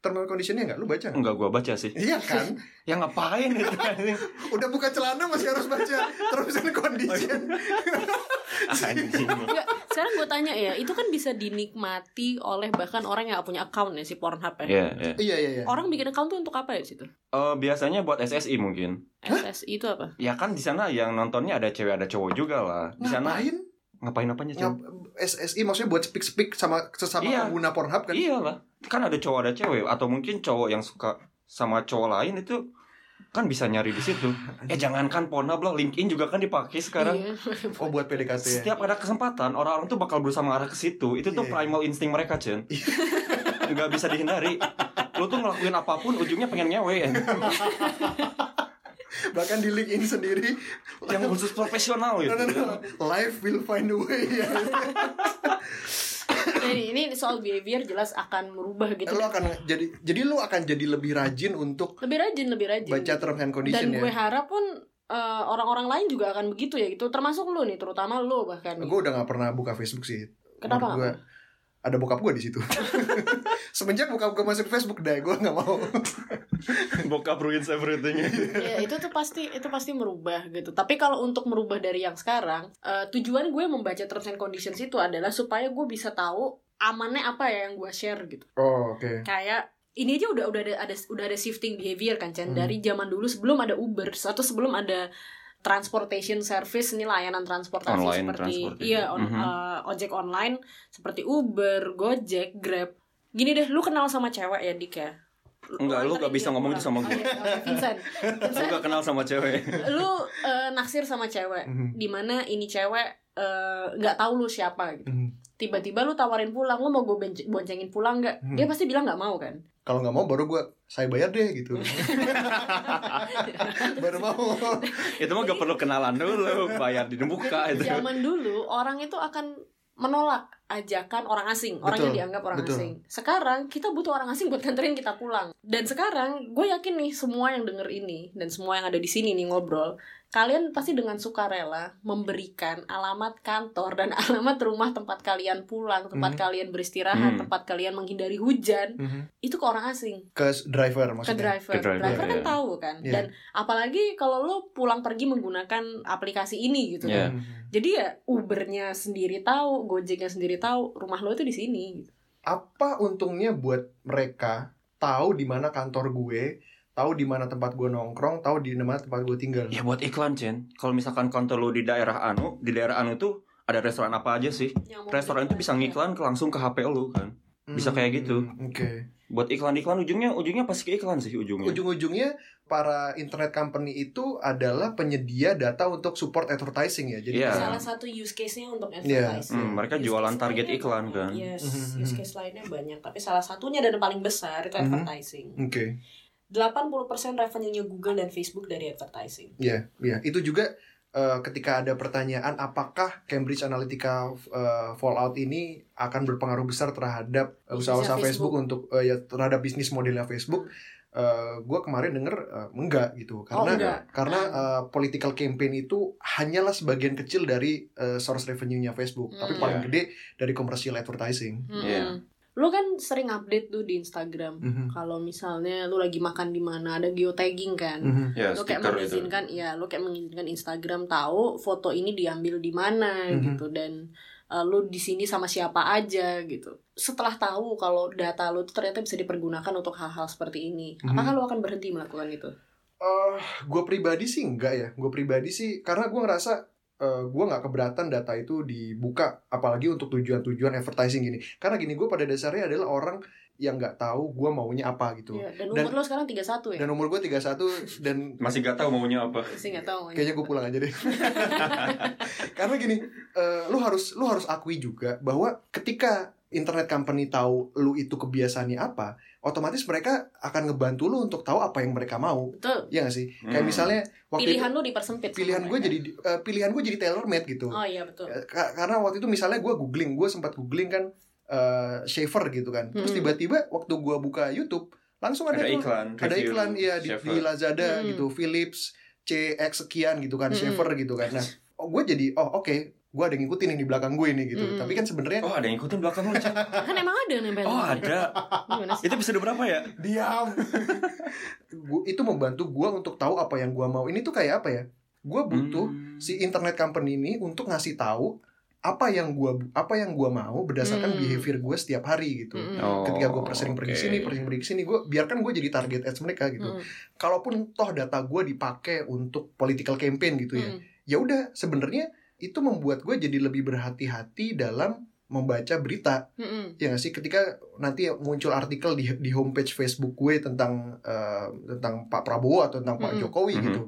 term and conditionnya nggak? Lu baca nggak? Enggak gua baca sih. Iya kan? Ya ngapain itu? Udah buka celana masih harus baca terms and condition. Anjing. Nggak, sekarang gue tanya ya itu kan bisa dinikmati oleh bahkan orang yang nggak punya account ya si Pornhub ya Iya, iya. iya iya iya. orang bikin account tuh untuk apa ya di situ Eh, biasanya buat SSI mungkin. SSI itu apa Ya kan di sana yang nontonnya ada cewek ada cowok juga lah. Di sana Ngapain? Ngapain apanya cewek? Ngap- SSI maksudnya buat speak speak sama sesama Iya. pengguna Pornhub kan? Iya lah. Kan ada cowok ada cewek atau mungkin cowok yang suka sama cowok lain itu kan bisa nyari di situ. Eh jangankan Pornhub lah, LinkedIn juga kan dipakai sekarang. Iya. Oh buat PDKT ya. Setiap ada kesempatan orang-orang tuh bakal berusaha mengarah ke situ. Itu tuh Iya. primal insting mereka, Chen. Nggak bisa dihindari. Lu tuh ngelakuin apa pun ujungnya pengen ngewe ya. Bahkan di LinkedIn sendiri Yang khusus profesional gitu. No, no, no. Life will find a way ya. Nah, ini, ini soal behavior jelas akan merubah gitu lu akan jadi jadi lu akan jadi lebih rajin untuk lebih rajin lebih rajin baca terms and condition dan ya. gue harap pun eh, orang-orang lain juga akan begitu ya gitu termasuk lu nih terutama lu bahkan. Gue udah gak pernah buka Facebook sih. Kenapa Menurut gue ada bokap gue di situ. Semenjak bokap gue masuk Facebook deh, gue nggak mau. Bokap ruins everything. ya itu tuh pasti itu pasti merubah gitu tapi kalau untuk merubah dari yang sekarang eh, tujuan gue membaca terms and conditions itu adalah supaya gue bisa tahu amannya apa ya yang gue share gitu Oh oke. kayak ini aja udah udah ada, ada udah ada shifting behavior kan Chen Hmm. dari zaman dulu sebelum ada Uber atau sebelum ada transportation service ini layanan transportasi Online seperti transportation. iya on, Mhm. eh, ojek online seperti Uber, Gojek, Grab. Gini deh, lu kenal sama cewek ya Dik ya? Enggak, lu gak bisa ngomong itu sama gue. Oke, Vincent. Lu gak kenal sama cewek. lu eh, naksir sama cewek Mhm. di mana ini cewek eh, nggak tahu lu siapa gitu Mhm. Tiba-tiba lu tawarin pulang lu mau gue boncengin pulang nggak Mhm. dia pasti bilang nggak mau kan Kalau nggak mau baru gue saya bayar deh gitu. baru mau. Itu mah gak perlu kenalan dulu, bayar di muka itu. zaman dulu orang itu akan menolak ajakan orang asing orang yang Betul, dianggap orang betul. asing sekarang kita butuh orang asing buat nganterin kita pulang dan sekarang gue yakin nih semua yang denger ini dan semua yang ada di sini nih ngobrol kalian pasti dengan sukarela memberikan alamat kantor dan alamat rumah tempat kalian pulang tempat Mhm. kalian beristirahat Hmm. tempat kalian menghindari hujan Mhm. itu ke orang asing Ke driver ke maksudnya. driver. Ke driver, driver kan iya. tahu kan Iya. dan apalagi kalau lo pulang pergi menggunakan aplikasi ini gitu Iya. kan jadi ya Ubernya sendiri tahu Gojeknya sendiri tahu rumah lo itu di sini gitu. Apa untungnya buat mereka tahu di mana kantor gue, tahu di mana tempat gue nongkrong, tahu di mana tempat gue tinggal. Ya buat iklan, Chen. Kalau misalkan kantor lu di daerah anu, di daerah anu itu ada restoran apa aja sih? Restoran itu bisa ngiklan ke langsung ke HP lu kan. bisa kayak gitu. Hmm, Oke. Buat iklan-iklan ujungnya ujungnya pasti ke iklan sih ujungnya. Ujung-ujungnya para internet company itu adalah penyedia data untuk support advertising ya. Jadi Iya. salah satu use case-nya untuk Iya. advertising. Hmm, mereka Use jualan case target lainnya iklan kan. Yes, Mhm. use case lainnya banyak, tapi salah satunya dan paling besar itu Mhm. advertising. Oke. 80% revenue-nya Google dan Facebook dari advertising. Iya, iya. Itu juga eh, ketika ada pertanyaan apakah Cambridge Analytica eh, fallout ini akan berpengaruh besar terhadap usaha-usaha Facebook. Facebook. untuk eh, ya terhadap bisnis modelnya Facebook. gue kemarin denger eh, enggak gitu karena Oh, enggak. karena eh, political campaign itu hanyalah sebagian kecil dari eh, source revenue-nya Facebook tapi Hmm. paling gede dari commercial advertising. Mm-mm. Iya. Lu kan sering update tuh di Instagram. Mhm. Kalau misalnya lu lagi makan di mana ada geotagging kan. Mhm. Ya, Lu kayak stiker itu. mengizinkan, ya lu kayak mengizinkan Instagram tahu foto ini diambil di mana Mhm. gitu dan eh, lu di sini sama siapa aja gitu. Setelah tahu kalau data lu tuh ternyata bisa dipergunakan untuk hal-hal seperti ini, Mhm. apakah lu akan berhenti melakukan itu? Eh, gue pribadi sih enggak ya. Gue pribadi sih karena gue ngerasa eh, gue nggak keberatan data itu dibuka, apalagi untuk tujuan-tujuan advertising gini. Karena gini gue pada dasarnya adalah orang yang nggak tahu gue maunya apa gitu. Iya, dan Dan- umur lu sekarang 31 ya? Dan umur gue 31 dan Masih gak tahu maunya apa. Sih nggak tahu. kayaknya gue pulang aja deh. Karena gini, eh, lu harus lu harus akui juga bahwa ketika internet company tahu lu itu kebiasaannya apa, otomatis mereka akan ngebantu lu untuk tahu apa yang mereka mau. Betul. Iya gak sih? Kayak Hmm. misalnya waktu itu Pilihan lu dipersempit. pilihan gue jadi eh, pilihan gue jadi tailor made gitu. Oh iya betul. Ka- karena waktu itu misalnya gue googling, gue sempat googling kan eh, shaver gitu kan. Terus Hmm. tiba-tiba waktu gue buka YouTube langsung ada, Ada tuh- iklan. ada iklan ya di, Shaver. di Lazada Hmm. gitu, Philips CX sekian gitu kan, Hmm. shaver gitu kan. Nah, oh, gue jadi oh oke, gue ada yang ngikutin nih di belakang gue nih gitu. Hmm. Tapi kan sebenarnya Oh ada yang ikutin belakang lu Cak. Kan emang ada yang nempel. Oh ada? Itu episode berapa ya? diam. Gua- itu membantu gue untuk tahu apa yang gue mau. Ini tuh kayak apa ya? Gue butuh Hmm. si internet company ini untuk ngasih tahu apa yang gua apa yang gua mau berdasarkan Hmm. behavior gue setiap hari gitu. Oh, Ketika gue sering pergi oke. sini, sering pergi sini, gue biarkan gue jadi target ads mereka gitu. Mm-mm. Kalaupun toh data gue dipakai untuk political campaign gitu ya, Mm-mm. ya udah sebenarnya itu membuat gue jadi lebih berhati-hati dalam membaca berita Mm-mm. ya nggak sih ketika nanti muncul artikel di di homepage Facebook gue tentang eh, tentang Pak Prabowo atau tentang Pak Mm-mm. Jokowi Mhm. gitu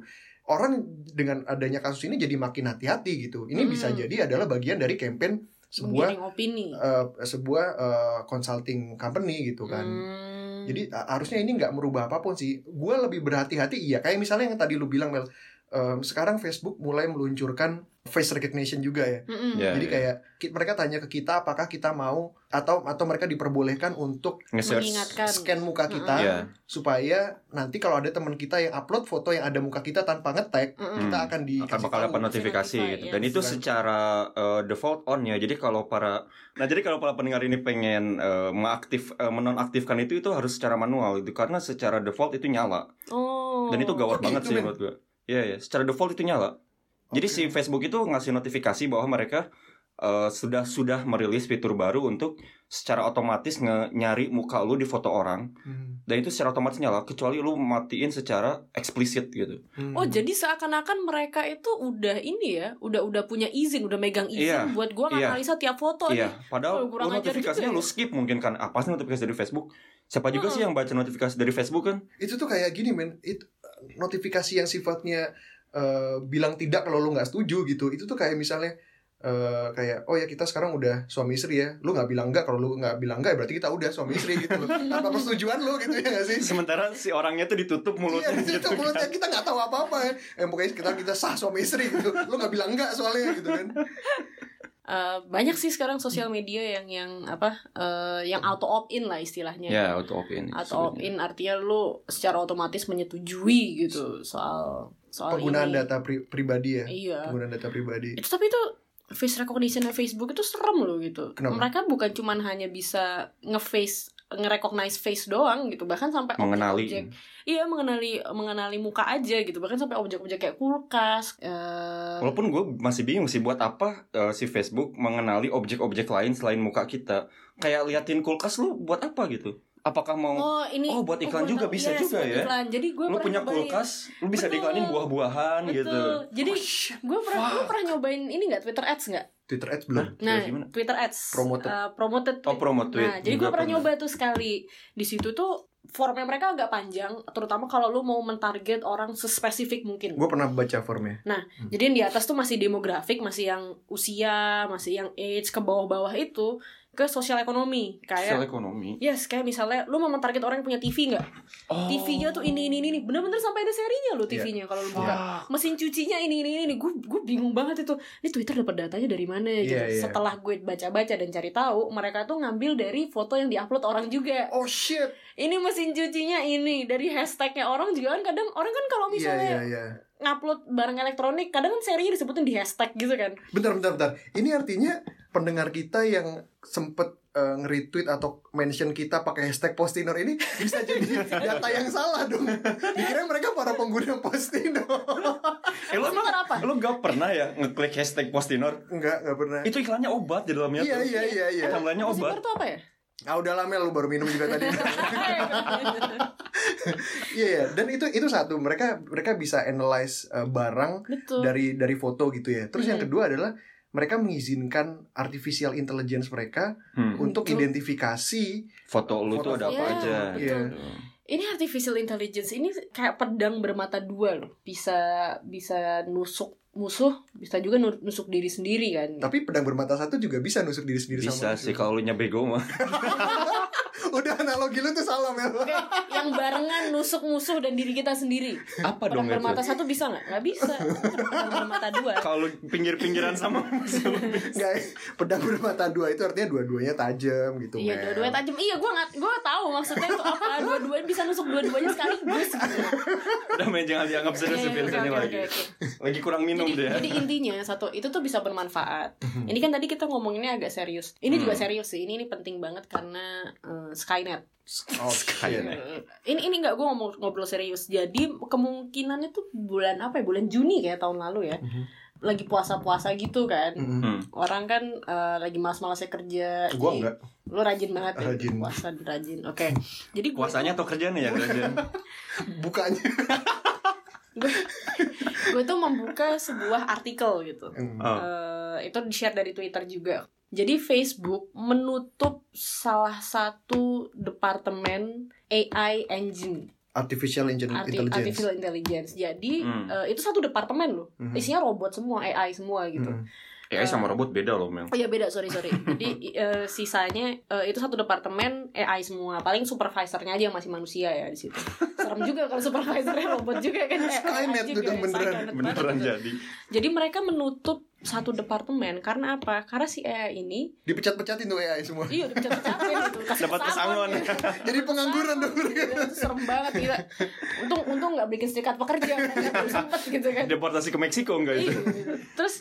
orang dengan adanya kasus ini jadi makin hati-hati gitu ini bisa Mm. jadi adalah bagian dari campaign sebuah opini. eh, sebuah eh, consulting company gitu kan Hmm. jadi harusnya ini nggak merubah apa pun sih gue lebih berhati-hati iya kayak misalnya yang tadi lu bilang Mel em, sekarang Facebook mulai meluncurkan face recognition juga ya Mm-mm. Ya. jadi kayak ki- mereka tanya ke kita apakah kita mau atau atau mereka diperbolehkan untuk mengingatkan. scan muka kita Iya. supaya nanti kalau ada teman kita yang upload foto yang ada muka kita tanpa ngetag Mm-mm. kita Hmm. akan di akan bakal dapat notifikasi gitu. yes. Dan itu secara uh, default on ya. Jadi kalau para Nah, jadi kalau para pendengar ini pengen uh, mengaktif uh, menonaktifkan itu itu harus secara manual itu karena secara default itu nyala. Oh. Dan itu gawat Oh, banget gitu, sih men. menurut gua. Iya ya, secara default itu nyala. Jadi Oke. si Facebook itu ngasih notifikasi bahwa mereka uh, sudah sudah merilis fitur baru untuk secara otomatis nge- nyari muka lu di foto orang Hmm. dan itu secara otomatis nyala kecuali lu matiin secara eksplisit gitu. Hmm. Oh jadi seakan-akan mereka itu udah ini ya, udah udah punya izin, udah megang izin Iya, buat gua iya. analisa tiap foto Iya, nih. padahal Oh, lu ajar notifikasinya juga ya. lu skip mungkin kan apa sih notifikasi dari Facebook? Siapa juga Heeh. sih yang baca notifikasi dari Facebook kan? itu tuh kayak gini men itu notifikasi yang sifatnya eh, bilang tidak kalau lu nggak setuju gitu itu tuh kayak misalnya eh, kayak oh ya kita sekarang udah suami istri ya lu nggak bilang enggak kalau lu nggak bilang enggak ya berarti kita udah suami istri gitu loh tanpa persetujuan lu gitu ya nggak sih Sementara si orangnya tuh ditutup mulutnya Iya, itu gitu. mulutnya kita nggak tahu apa-apa ya. Eh, pokoknya kita kita sah suami istri gitu. Lu nggak bilang enggak soalnya gitu kan. Eh, banyak sih sekarang sosial media yang yang apa eh, yang auto opt in lah istilahnya. Ya, auto opt-in. Auto opt in artinya lu secara otomatis menyetujui gitu soal soal Penggunaan ini. data pri- pribadi ya. Iya. Penggunaan data pribadi. Itu tapi itu face recognition Facebook itu serem loh gitu. Kenapa? Mereka bukan cuman hanya bisa nge-face nge-recognize face doang gitu, bahkan sampai Mengenali. objek-objek Iya mengenali mengenali muka aja gitu bahkan sampai objek-objek kayak kulkas. eh, Walaupun gue masih bingung sih buat apa eh, si Facebook mengenali objek-objek lain selain muka kita. Kayak liatin kulkas lu buat apa gitu? Apakah mau oh ini Oh, buat iklan juga bisa yes, juga buat ya. Iklan. Jadi gue lu punya kulkas, lu bisa Betul. diiklanin buah-buahan Betul. gitu. Jadi Oh, shit. gue pernah lu pernah nyobain ini nggak Twitter Ads nggak? Twitter ads belum. Nah, gimana? Twitter Ads. Promoted. Eh, promoted. Oh, promote tweet. Nah, jadi gue Juga pernah nyoba tuh sekali. Di situ tuh formnya mereka agak panjang, terutama kalau lu mau mentarget orang sespesifik mungkin. Gue pernah baca formnya. Jadi yang di atas tuh masih demografik, masih yang usia, masih yang age ke bawah-bawah itu ke sosial ekonomi. Sosial Kayak ekonomi. Yes, kayak misalnya lu mau mentarget orang yang punya TV nggak? Oh. TV-nya tuh ini ini ini, bener-bener sampai ada serinya lo TV-nya kalau lu buka. Wah. Mesin cucinya ini ini ini, gue gue bingung banget itu. Ini Twitter dapat datanya dari mana gitu. Iya, iya. Setelah gue baca-baca dan cari tahu, mereka tuh ngambil dari foto yang diupload orang juga. Oh shit. Ini mesin cucinya ini dari hashtagnya orang juga kan kadang orang kan kalau Iya misalnya iya iya. ngupload barang elektronik kadang kan serinya disebutin di hashtag gitu kan. Bentar bentar bentar. Ini artinya pendengar kita yang sempet eh, nge-retweet atau mention kita pakai hashtag Postinor ini bisa jadi data yang salah dong. Dikira mereka para pengguna Postinor. Eh, lo emang Postinor apa? lo gak pernah ya ngeklik hashtag Postinor? Enggak, enggak pernah. Itu iklannya obat di dalamnya Iya, tuh. iya, iya, iya. Postinor obat. tuh apa ya? Ah udah lama lu baru minum juga tadi. Iya, iya. dan itu itu satu mereka mereka bisa analyze eh, barang Betul. dari dari foto gitu ya. Terus yang Mhm. kedua adalah mereka mengizinkan artificial intelligence mereka Hmm. untuk Untuk- identifikasi Foto lu tuh ada apa Iya, aja. betul. Iya. Ini artificial intelligence ini kayak pedang bermata dua loh. Bisa bisa nusuk musuh, bisa juga nu- nusuk diri sendiri kan. tapi pedang bermata satu juga bisa nusuk diri sendiri Bisa sama sih kalau lu bego mah. Udah analogi lu tuh salah Mel. Oke, yang barengan nusuk musuh dan diri kita sendiri. Apa dong Pedang bermata itu? satu bisa nggak? Nggak bisa. Pedang bermata dua. Kalau pinggir-pinggiran sama Enggak, pedang bermata dua itu artinya dua-duanya tajam gitu. Iya, dua-duanya tajam. Iya, gue nggak, gue tahu maksudnya itu apa. Dua-duanya bisa nusuk dua-duanya sekaligus. Gitu. Udah main jangan dianggap serius biasanya lagi. Lagi kurang minum jadi, deh. ya. jadi intinya satu itu tuh bisa bermanfaat. Ini kan tadi kita ngomonginnya agak serius. Ini juga Hmm. serius sih. Ini ini penting banget karena eh, Skynet. Oh. Skynet. Ini ini nggak gue ngomong ngobrol serius. Jadi kemungkinannya tuh bulan apa ya? Bulan Juni kayak tahun lalu ya. Mhm. Lagi puasa-puasa gitu kan. Mm-mm. Hmm. Orang kan eh, lagi malas-malasnya kerja. Gua Jadi, enggak. Lo rajin banget ya. Rajin. Puasa rajin. Oke. Jadi gua Puasanya atau kerjaan ya kerjaan? Bukanya. gue tuh membuka sebuah artikel gitu. Hmm. Oh. Eh, itu di share dari Twitter juga. Jadi Facebook menutup salah satu departemen AI engine, Artificial Intelli- arti- Intelligence. artificial intelligence. Jadi Hmm. eh, itu satu departemen loh. Mhm. Isinya robot semua, AI semua gitu. Mm. AI sama robot beda loh, Mel. Oh iya beda, sorry sorry. Jadi eh, sisanya eh, itu satu departemen AI semua. Paling supervisornya aja yang masih manusia ya di situ. Serem juga kalau supervisornya robot juga kan. Skynet juga, dong, beneran. Beneran jadi. Jadi mereka menutup satu departemen karena apa? Karena si AI ini Dipecat-pecatin tuh AI semua. iya udah pecat-pecatin gitu. Kasih Dapat pesangon. ya. Jadi pengangguran dong mereka. Iya, itu serem banget gila. Untung untung nggak bikin serikat pekerja sempet gitu kan. Deportasi ke Meksiko enggak Iya, itu? gitu. Terus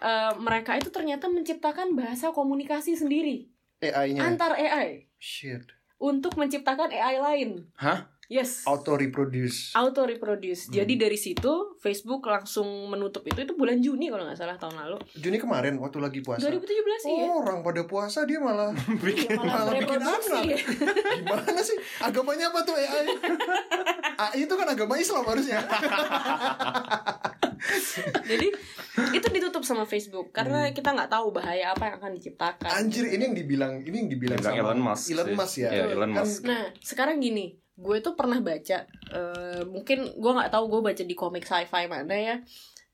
eh, mereka itu ternyata menciptakan bahasa komunikasi sendiri AI-nya. antar AI Shit. untuk menciptakan AI lain. Hah? Yes. Auto reproduce. Auto reproduce. Jadi Hmm. dari situ Facebook langsung menutup itu itu bulan Juni kalau nggak salah tahun lalu. Juni kemarin waktu lagi puasa. 2017 sih ya. Oh, orang pada puasa dia malah Iya, malah malah bikin anak. gimana sih? Agamanya apa tuh AI? AI itu kan agama Islam harusnya. Jadi itu ditutup sama Facebook karena kita nggak tahu bahaya apa yang akan diciptakan. Hmm. Anjir, ini yang dibilang ini yang dibilang Bilang sama Elon Musk Elon. Musk ya. Iya, Elon Kan Musk. Nah sekarang gini, gue tuh pernah baca, eh, mungkin gue nggak tahu gue baca di komik sci-fi mana ya.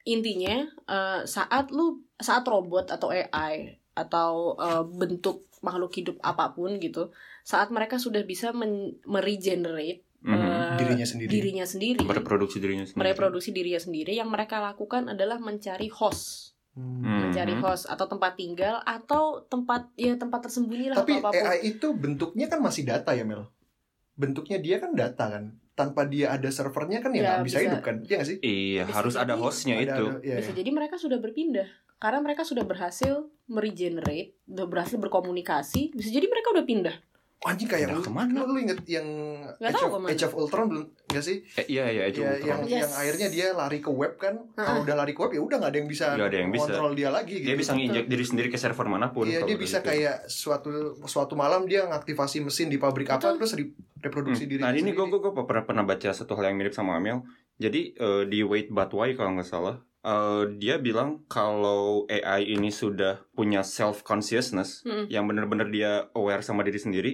Intinya eh, saat lu saat robot atau AI atau eh, bentuk makhluk hidup apa pun gitu, saat mereka sudah bisa men- meregenerate Mhm. eh, dirinya sendiri. dirinya sendiri, Mereproduksi dirinya sendiri. mereproduksi dirinya sendiri, yang mereka lakukan adalah mencari host. Hmm. Mhm. mencari host atau tempat tinggal atau tempat ya tempat tersembunyi lah Tapi atau apa pun. AI itu bentuknya kan masih data ya Mel. Bentuknya dia kan data kan. Tanpa dia ada servernya kan ya Ya, nggak bisa, bisa. hidup kan? Iya nggak sih? Iya, Bisa harus ada jadi hostnya Ada- itu. ada- iya, Bisa iya. jadi mereka sudah berpindah karena mereka sudah berhasil meregenerate, sudah berhasil berkomunikasi. Bisa jadi mereka udah pindah. Anjing kayak Udah lu, ke mana? lu, lu inget yang Age of, ke mana. Age of Ultron belum nggak sih? Eh, iya, iya, itu Ya, Ultron. yang Yes. yang akhirnya dia lari ke web kan. Ah. Kalau udah lari ke web ya udah nggak ada yang bisa Nggak ada yang bisa. kontrol dia lagi gitu. Dia bisa nginjek diri sendiri ke server mana pun. Iya dia bisa gitu. kayak suatu suatu malam dia ngaktifasi mesin di pabrik apa terus reproduksi Hmm. diri Nah ini gue gue pernah pernah baca satu hal yang mirip sama Amel. Jadi eh, di Wait But Why kalau nggak salah, eh, dia bilang kalau AI ini sudah punya self consciousness, Mm-mm. yang benar-benar dia aware sama diri sendiri.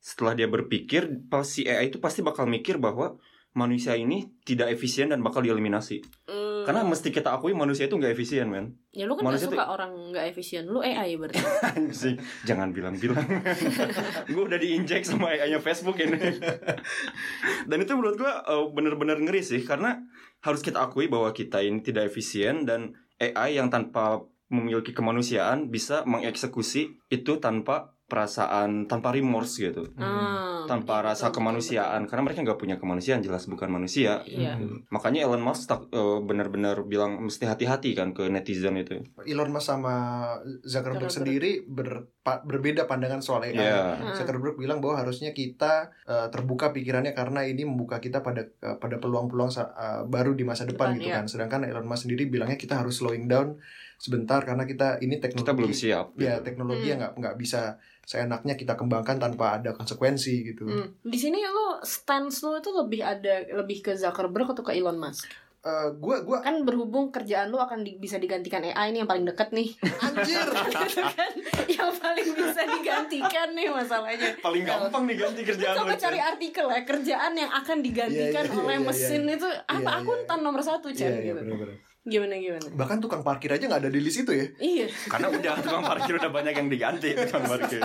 Setelah dia berpikir, pasti AI itu pasti bakal mikir bahwa manusia ini tidak efisien dan bakal dieliminasi. Hmm. Karena mesti kita akui manusia itu nggak efisien, men. ya lu kan gak manusia suka orang nggak efisien. Lu AI berarti. Jangan bilang-bilang. gue udah diinjek sama AI-nya Facebook ini. Dan itu menurut gue eh, bener-bener ngeri sih karena harus kita akui bahwa kita ini tidak efisien dan AI yang tanpa memiliki kemanusiaan bisa mengeksekusi itu tanpa perasaan tanpa remorse gitu Ah, tanpa betul, rasa betul, kemanusiaan karena mereka nggak punya kemanusiaan jelas bukan manusia Iya. makanya Elon Musk tak- eh, benar-benar bilang mesti hati-hati kan ke netizen itu Elon Musk sama Zuckerberg Zuckerberg. sendiri ber- pa- berbeda pandangan soal AI. ya Ah. Zuckerberg bilang bahwa harusnya kita uh, terbuka pikirannya karena ini membuka kita pada uh, pada peluang-peluang sa- uh, baru di masa depan, Depan, gitu iya. kan. Sedangkan Elon Musk sendiri bilangnya kita harus slowing down sebentar karena kita ini teknologi kita belum siap ya teknologi Hmm. yang nggak nggak bisa seenaknya kita kembangkan tanpa ada konsekuensi gitu. Hmm. Di sini lo stance lo itu lebih ada lebih ke Zuckerberg atau ke Elon Musk? Uh, gua gua Kan berhubung kerjaan lo akan di- bisa digantikan AI nih yang paling deket nih. anjir. Itu kan yang paling bisa digantikan nih masalahnya. paling gampang nih ganti kerjaan Coba lu, cari artikel ya kerjaan yang akan digantikan Iya, iya, oleh iya, iya, mesin itu apa Iya, iya, akuntan nomor satu Iya Chan iya gitu. Gimana gimana? Bahkan tukang parkir aja nggak ada di list itu ya. Iya. karena udah tukang parkir udah banyak yang diganti tukang parkir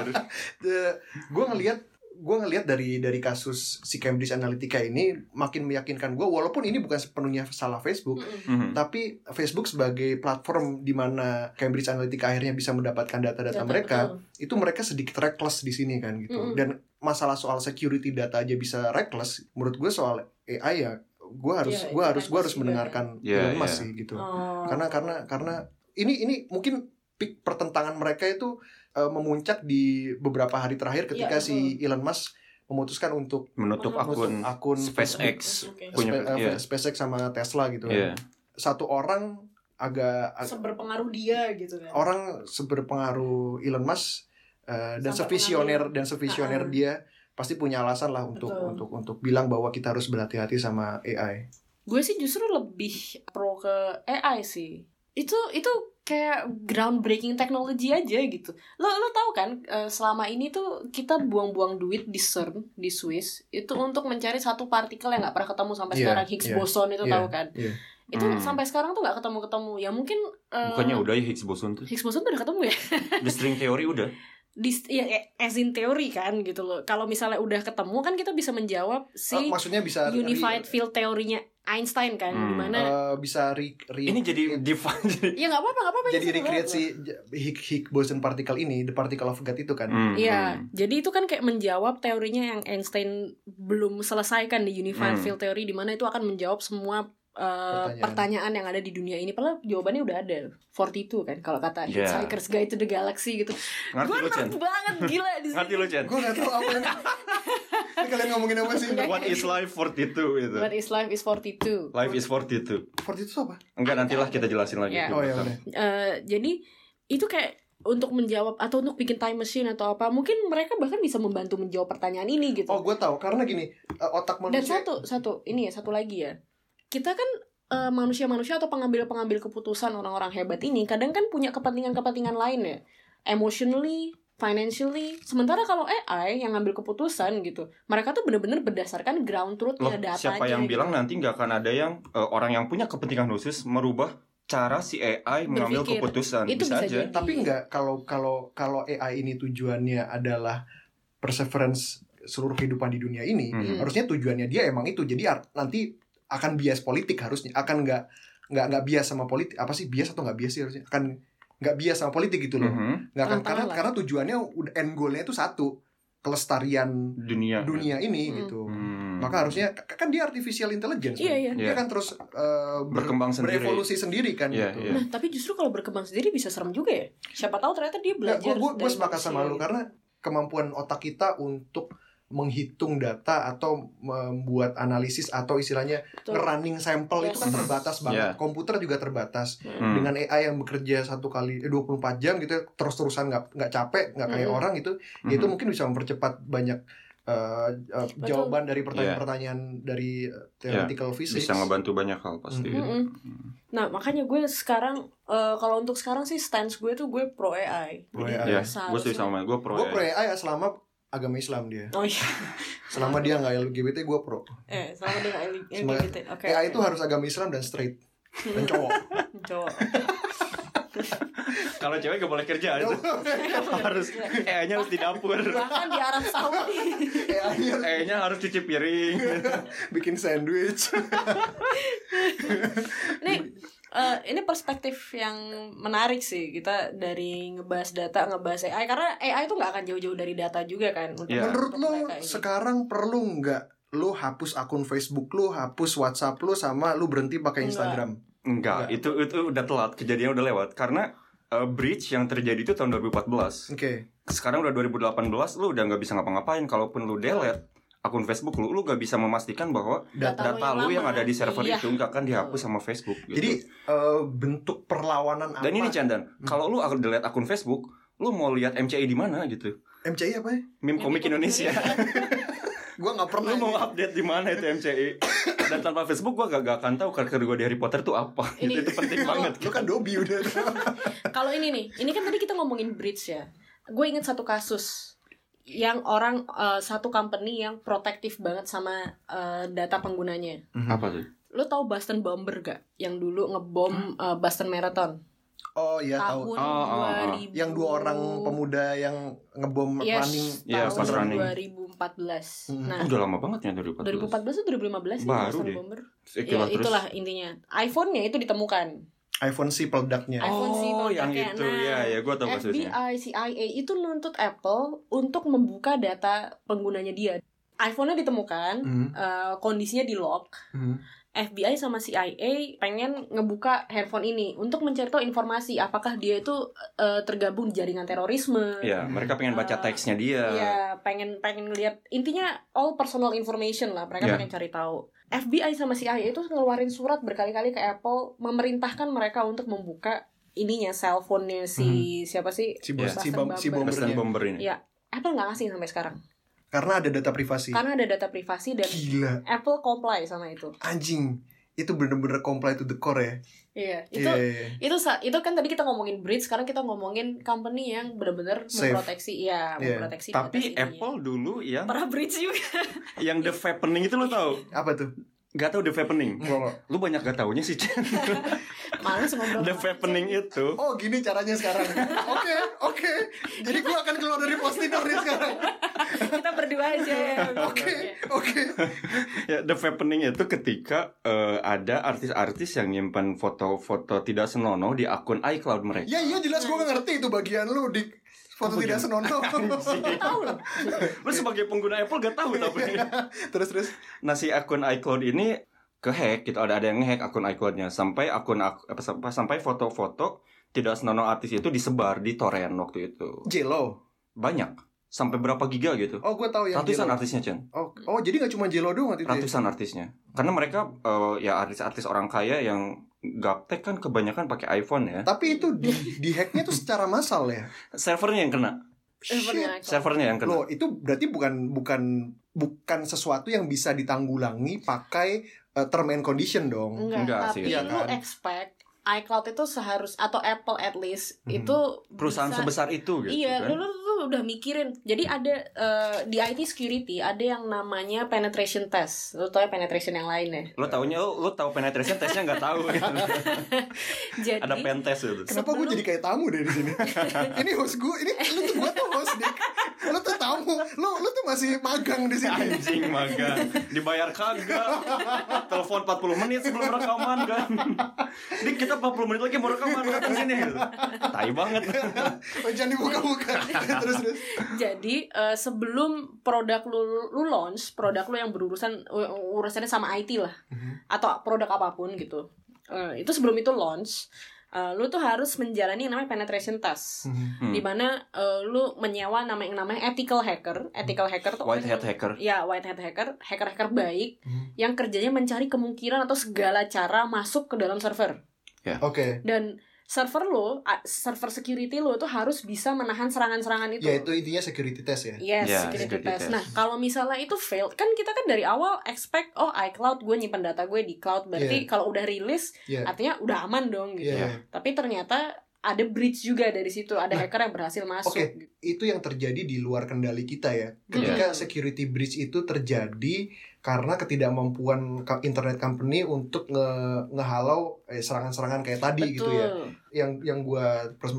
gue ngelihat gue ngelihat dari dari kasus si Cambridge Analytica ini makin meyakinkan gue walaupun ini bukan sepenuhnya salah Facebook Mm-mm. Mhm. tapi Facebook sebagai platform di mana Cambridge Analytica akhirnya bisa mendapatkan data-data Data, mereka betul. itu mereka sedikit reckless di sini kan gitu Mm-mm. dan masalah soal security data aja bisa reckless menurut gue soal AI ya gue harus Iya, gue itu harus gue harus mendengarkan ya. Elon Musk Iya, sih gitu Oh. karena karena karena ini ini mungkin peak pertentangan mereka itu uh, memuncak di beberapa hari terakhir ketika Iya, si Elon Musk memutuskan untuk menutup Menutup akun akun SpaceX Oke. punya uh, iya. SpaceX sama Tesla gitu kan. Iya. Satu orang agak ag- Seberpengaruh dia gitu kan. orang seberpengaruh Elon Musk uh, dan Sampai sevisioner dan sevisioner Ah. dia pasti punya alasan lah untuk Betul. untuk untuk bilang bahwa kita harus berhati-hati sama AI. Gue sih justru lebih pro ke AI sih. Itu itu kayak groundbreaking teknologi aja gitu. Lo lo tahu kan eh, selama ini tuh kita buang-buang duit di CERN di Swiss itu untuk mencari satu partikel yang nggak pernah ketemu sampai Iya, sekarang Higgs iya, boson itu iya, tahu kan? iya. Itu Hmm. sampai sekarang tuh nggak ketemu-ketemu. Ya mungkin eh, bukannya udah ya Higgs boson tuh Higgs boson tuh udah ketemu ya? the string theory udah Di ya as in teori kan gitu loh. Kalau misalnya udah ketemu kan kita bisa menjawab si Uh, maksudnya bisa re- unified field teorinya Einstein kan Hmm. di mana uh, bisa re, re- ini jadi divine jadi ya nggak apa-apa nggak apa-apa jadi recreate si Higgs boson particle ini, the particle of God itu kan. Hmm, Iya, hmm. jadi itu kan kayak menjawab teorinya yang Einstein belum selesaikan di unified Hmm. field theory di mana itu akan menjawab semua uh, Pertanyaan. pertanyaan. yang ada di dunia ini. Padahal jawabannya udah ada, 42 kan kalau kata Iya. Hitchhiker's Guide to the Galaxy gitu. ngerti Gue nerd banget gila di sini. ngerti lu Chen Gue gak tau apa ini. ini kalian ngomongin apa sih? what is life 42 itu What is life is 42. life is 42 Fort itu apa? enggak nantilah kita jelasin lagi Iya. Oh ya udah. Eh, jadi itu kayak untuk menjawab atau untuk bikin time machine atau apa mungkin mereka bahkan bisa membantu menjawab pertanyaan ini gitu Oh gue tahu karena gini uh, otak Dan manusia. satu, satu ini ya, satu lagi ya. Kita kan eh, manusia-manusia atau pengambil-pengambil keputusan orang-orang hebat ini kadang kan punya kepentingan-kepentingan lain ya. Emotionally, financially. Sementara kalau AI yang ngambil keputusan gitu, mereka tuh bener-bener berdasarkan ground Loh, truth-nya datanya. siapa yang gitu. bilang nanti nggak akan ada yang eh, orang yang punya kepentingan khusus merubah cara si AI mengambil keputusan Itu bisa, bisa aja jadi. Tapi enggak kalau kalau kalau AI ini tujuannya adalah perseverance seluruh kehidupan di dunia ini, Hmm. harusnya tujuannya dia emang itu. Jadi nanti akan bias politik harusnya akan nggak nggak nggak bias sama politik apa sih bias atau nggak bias sih harusnya akan nggak bias sama politik gitu loh Mhm. nggak akan Tengah-tengah karena lah. karena tujuannya end goalnya itu satu kelestarian dunia dunia ini Hmm. gitu Hmm. maka harusnya kan dia artificial intelligence Iya, kan? iya. dia Iya. kan terus uh, ber- Berkembang sendiri. berevolusi sendiri kan Iya, gitu iya. Nah, tapi justru kalau berkembang sendiri bisa serem juga ya. Siapa tahu ternyata dia belajar. gue gue dari sepakat sama lu karena kemampuan otak kita untuk menghitung data atau membuat analisis atau istilahnya Betul. ngerunning sampel itu kan Yes. terbatas banget. Yeah. Komputer juga terbatas. Hmm. Dengan AI yang bekerja satu kali eh, 24 jam gitu ya, terus-terusan nggak nggak capek, nggak kayak Mhm. orang itu, Mhm. itu mungkin bisa mempercepat banyak eh, eh, Betul. jawaban dari pertanyaan-pertanyaan dari eh, theoretical physics. bisa ngebantu banyak hal pasti Mhm. Mm-mm. Nah, makanya gue sekarang eh, kalau untuk sekarang sih stance gue tuh gue pro AI. Pro Jadi AI. seharusnya- gue setuju sama gue pro Gue ya. pro AI selama agama Islam dia. Oh iya. Selama dia nggak LGBT gue pro. Eh, sama dengan Sama- LGBT. Oke. AI oke. itu harus agama Islam dan straight dan cowok. cowok. kalau cewek gak boleh kerja itu harus AI nya harus di dapur Bahkan di Arab Saudi. AI harus AI nya harus cuci piring bikin sandwich. Nih, eh, ini perspektif yang menarik sih kita dari ngebahas data ngebahas AI karena AI itu nggak akan jauh-jauh dari data juga kan untuk, Iya. Menurut lo sekarang perlu nggak lo hapus akun Facebook lo, hapus WhatsApp lo, sama lo berhenti pakai. Instagram? Enggak, Enggak. itu itu udah telat, kejadian udah lewat karena uh, breach yang terjadi itu tahun 2014. Oke. Sekarang udah 2018, lu udah nggak bisa ngapa-ngapain. Kalaupun lu delete akun Facebook lu, lu gak bisa memastikan bahwa Data, data lu yang ada di server Iya. itu nggak akan dihapus sama Facebook. Gitu. Jadi eh, bentuk perlawanan apa? dan ini Candan, kalau lu akan delete akun Facebook, lu mau lihat MCI di mana gitu? MCI apa ya? Meme komik Indonesia. Gua nggak pernah. lu mau ini. update di mana itu MCI? Dan tanpa Facebook gua gak, gak akan tahu karakter gua di Harry Potter tuh apa. Ini- Gitu, itu penting banget. Lu kan Dobby udah. Kalau ini nih, ini kan tadi kita ngomongin bridge ya. Gue inget satu kasus yang orang eh, satu company yang protektif banget sama eh, data penggunanya. Apa tuh? Lu tahu Boston Bomber gak? Yang dulu ngebom eh, Boston Marathon Oh iya tahu. tahun Oh, oh, oh. 2000. Yang dua orang pemuda yang ngebom Yes, running Iya, tahun pas running. 2014. Hmm. Nah, Udah lama banget ya 2014. 2014 atau 2015 sih Baru Boston deh. Bomber. Ya, terus- itulah intinya. iPhone-nya itu ditemukan. iPhone si peledaknya. iPhone sih Oh, yang produknya. itu ya, ya gue tau kasusnya. FBI, CIA itu nuntut Apple untuk membuka data penggunanya dia. iPhone-nya ditemukan, Hmm, eh, kondisinya di lock. hmm. FBI sama CIA pengen ngebuka handphone ini untuk mencari tahu informasi apakah dia itu eh, tergabung di jaringan terorisme. Ya, mereka pengen baca Eh, teksnya dia. Iya, pengen pengen lihat intinya all personal information lah. Mereka Iya. pengen cari tahu. FBI sama CIA itu ngeluarin surat berkali-kali ke Apple memerintahkan mereka untuk membuka ininya cellphone-nya si siapa sih? Si, bos, si, bom, si Bomber. Bombernya. Bomber ini. Iya. Apple nggak ngasih sampai sekarang Karena ada data privasi. karena ada data privasi dan Gila, Apple comply sama itu. anjing. Itu bener-bener comply to the core ya. Iya, itu Iya, iya, iya. itu itu kan tadi kita ngomongin bridge, sekarang kita ngomongin company yang benar-benar memproteksi, ya, Iya. memproteksi. Tapi. Apple dulu yang pernah bridge juga. yang The Fappening itu lo tau? Apa tuh? Gak tau The enggak. Lu banyak gak taunya sih, Mana semua The Fappening itu. Oh gini caranya sekarang. Oke oke. Jadi gue akan keluar dari post nih sekarang. Kita berdua aja. Oke oke. Ya The Fappening itu ketika eh, ada artis-artis yang nyimpan foto-foto tidak senonoh di akun iCloud mereka. Ya iya jelas gue gak ngerti itu bagian lu di foto tidak senonoh. Tahu loh. Lu sebagai pengguna Apple gak tahu tapi. Terus terus. Nah si akun iCloud ini kehack gitu ada ada yang ngehack akun iCloudnya. Sampai akun ak- apa sampai foto-foto tidak senonoh artis itu disebar di torrent waktu itu. Jelo? Banyak. Sampai berapa giga gitu. Oh gue tahu yang ratusan Jelo. artisnya Chen oh, oh jadi gak cuma Jelo doang waktu itu ya? ratusan artisnya. Karena mereka eh, ya artis-artis orang kaya yang gaptek kan kebanyakan pakai iPhone ya. Tapi itu di, di hacknya tuh secara massal ya? Servernya yang kena. Servernya servernya yang kena. Loh itu berarti bukan bukan bukan sesuatu yang bisa ditanggulangi pakai uh, term and condition dong Enggak, Enggak tapi sih, iya lu kan? expect iCloud itu seharus atau Apple at least Hmm. itu perusahaan bisa- sebesar itu gitu Iya, kan lu, lu tuh udah mikirin. Jadi ada eh, di IT security ada yang namanya penetration test. Lu tau ya penetration yang lain ya. lo taunya lo, lo tahu penetration tesnya nggak tahu gitu. Jadi ada pen test gitu Kenapa gue jadi kayak tamu deh di sini? ini host gue, ini lu tuh gue tuh host nih. Lu tuh tamu, lu lu tuh masih magang di sini. anjing magang dibayar kagak telepon 40 menit sebelum rekaman kan Dik kita 40 menit lagi mau rekaman datang sini gitu. tai banget Oh, jangan dibuka-buka. terus terus. jadi eh, sebelum produk lu lu launch, produk lu yang berurusan urusannya sama IT lah atau produk apa pun gitu. Eh, itu sebelum itu launch, eh, lu tuh harus menjalani yang namanya penetration test. Hmm. di mana eh, lu menyewa nama yang namanya ethical hacker. Ethical hacker tuh white hat hacker Ya, white hat hacker, hacker-hacker baik Hmm. yang kerjanya mencari kemungkinan atau segala cara masuk ke dalam server. Oke. Dan server lo, server security lo itu harus bisa menahan serangan-serangan itu. Ya itu intinya security test ya. Yes, Ya, security, security test. test. Nah, kalau misalnya itu fail, kan kita kan dari awal expect, oh iCloud gue nyimpen data gue di cloud, berarti kalau udah rilis, Iya. artinya udah aman dong gitu. Iya. Tapi ternyata ada breach juga dari situ, ada hacker yang berhasil masuk. Oke. Itu yang terjadi di luar kendali kita ya. Ketika security breach itu terjadi karena ketidakmampuan ka- internet company untuk nge ngehalau eh, serangan-serangan kayak tadi gitu ya. Betul. Yang yang gua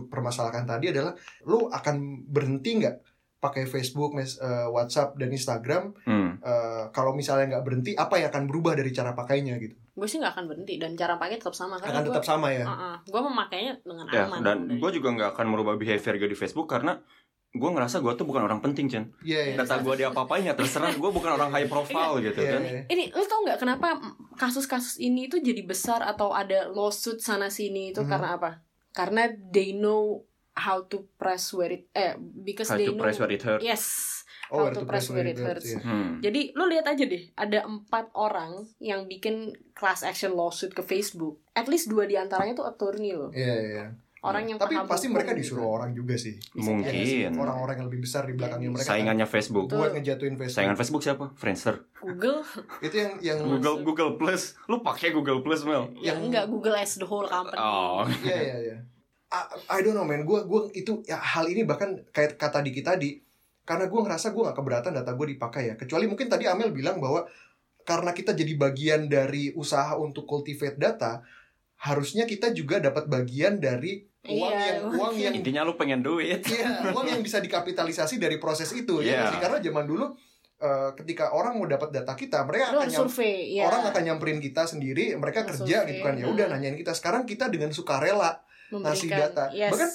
permasalahkan tadi adalah lu akan berhenti nggak pakai Facebook, mes- eh, WhatsApp dan Instagram Hmm. eh, kalau misalnya nggak berhenti apa yang akan berubah dari cara pakainya gitu. Gue sih nggak akan berhenti dan cara pakai tetap sama karena akan gue tetap sama ya? Gue memakainya dengan Ya, aman dan gue juga nggak akan merubah behavior gue di Facebook karena gue ngerasa gue tuh bukan orang penting Chen iya iya. Data gue diapa-apain ya terserah gue bukan orang high profile gitu Iya, kan. iya. ini lu tau nggak kenapa kasus-kasus ini itu jadi besar atau ada lawsuit sana sini itu Mhm. karena apa? Karena they know how to press where it eh because How they to know press where it hurt. Yes oh how to press press where it hurts. ya. Hmm. Jadi lu lihat aja deh, ada empat orang yang bikin class action lawsuit ke Facebook. At least dua di antaranya tuh attorney loh. Iya, iya, iya. Orang yang Tapi pasti mereka gitu. disuruh orang juga sih. Bisa Mungkin. sih. Orang-orang yang lebih besar di belakangnya mereka. saingannya Facebook buat ngejatuhin Facebook. saingan Facebook siapa Friendster Google, Itu yang yang Google Google Plus lu pakai Google Plus Mel ya Yang- enggak Google as the whole company. oh Iya iya iya. I, I don't know man, gue gua itu ya hal ini bahkan kayak kata Diki tadi, karena gue ngerasa gue gak keberatan data gue dipakai ya. Kecuali mungkin tadi Amel bilang bahwa karena kita jadi bagian dari usaha untuk cultivate data, harusnya kita juga dapat bagian dari uang Iya, yang uang yang intinya lu pengen duit Iya, uang yang bisa dikapitalisasi dari proses itu ya Iya. sih? Karena zaman dulu eh, ketika orang mau dapat data kita, mereka Lu akan nyam- survei, ya. orang akan nyamperin kita sendiri, mereka Harus kerja survei, gitu kan. Ya udah hmm. nanyain kita. Sekarang kita dengan sukarela ngasih memberikan data. yes, Bahkan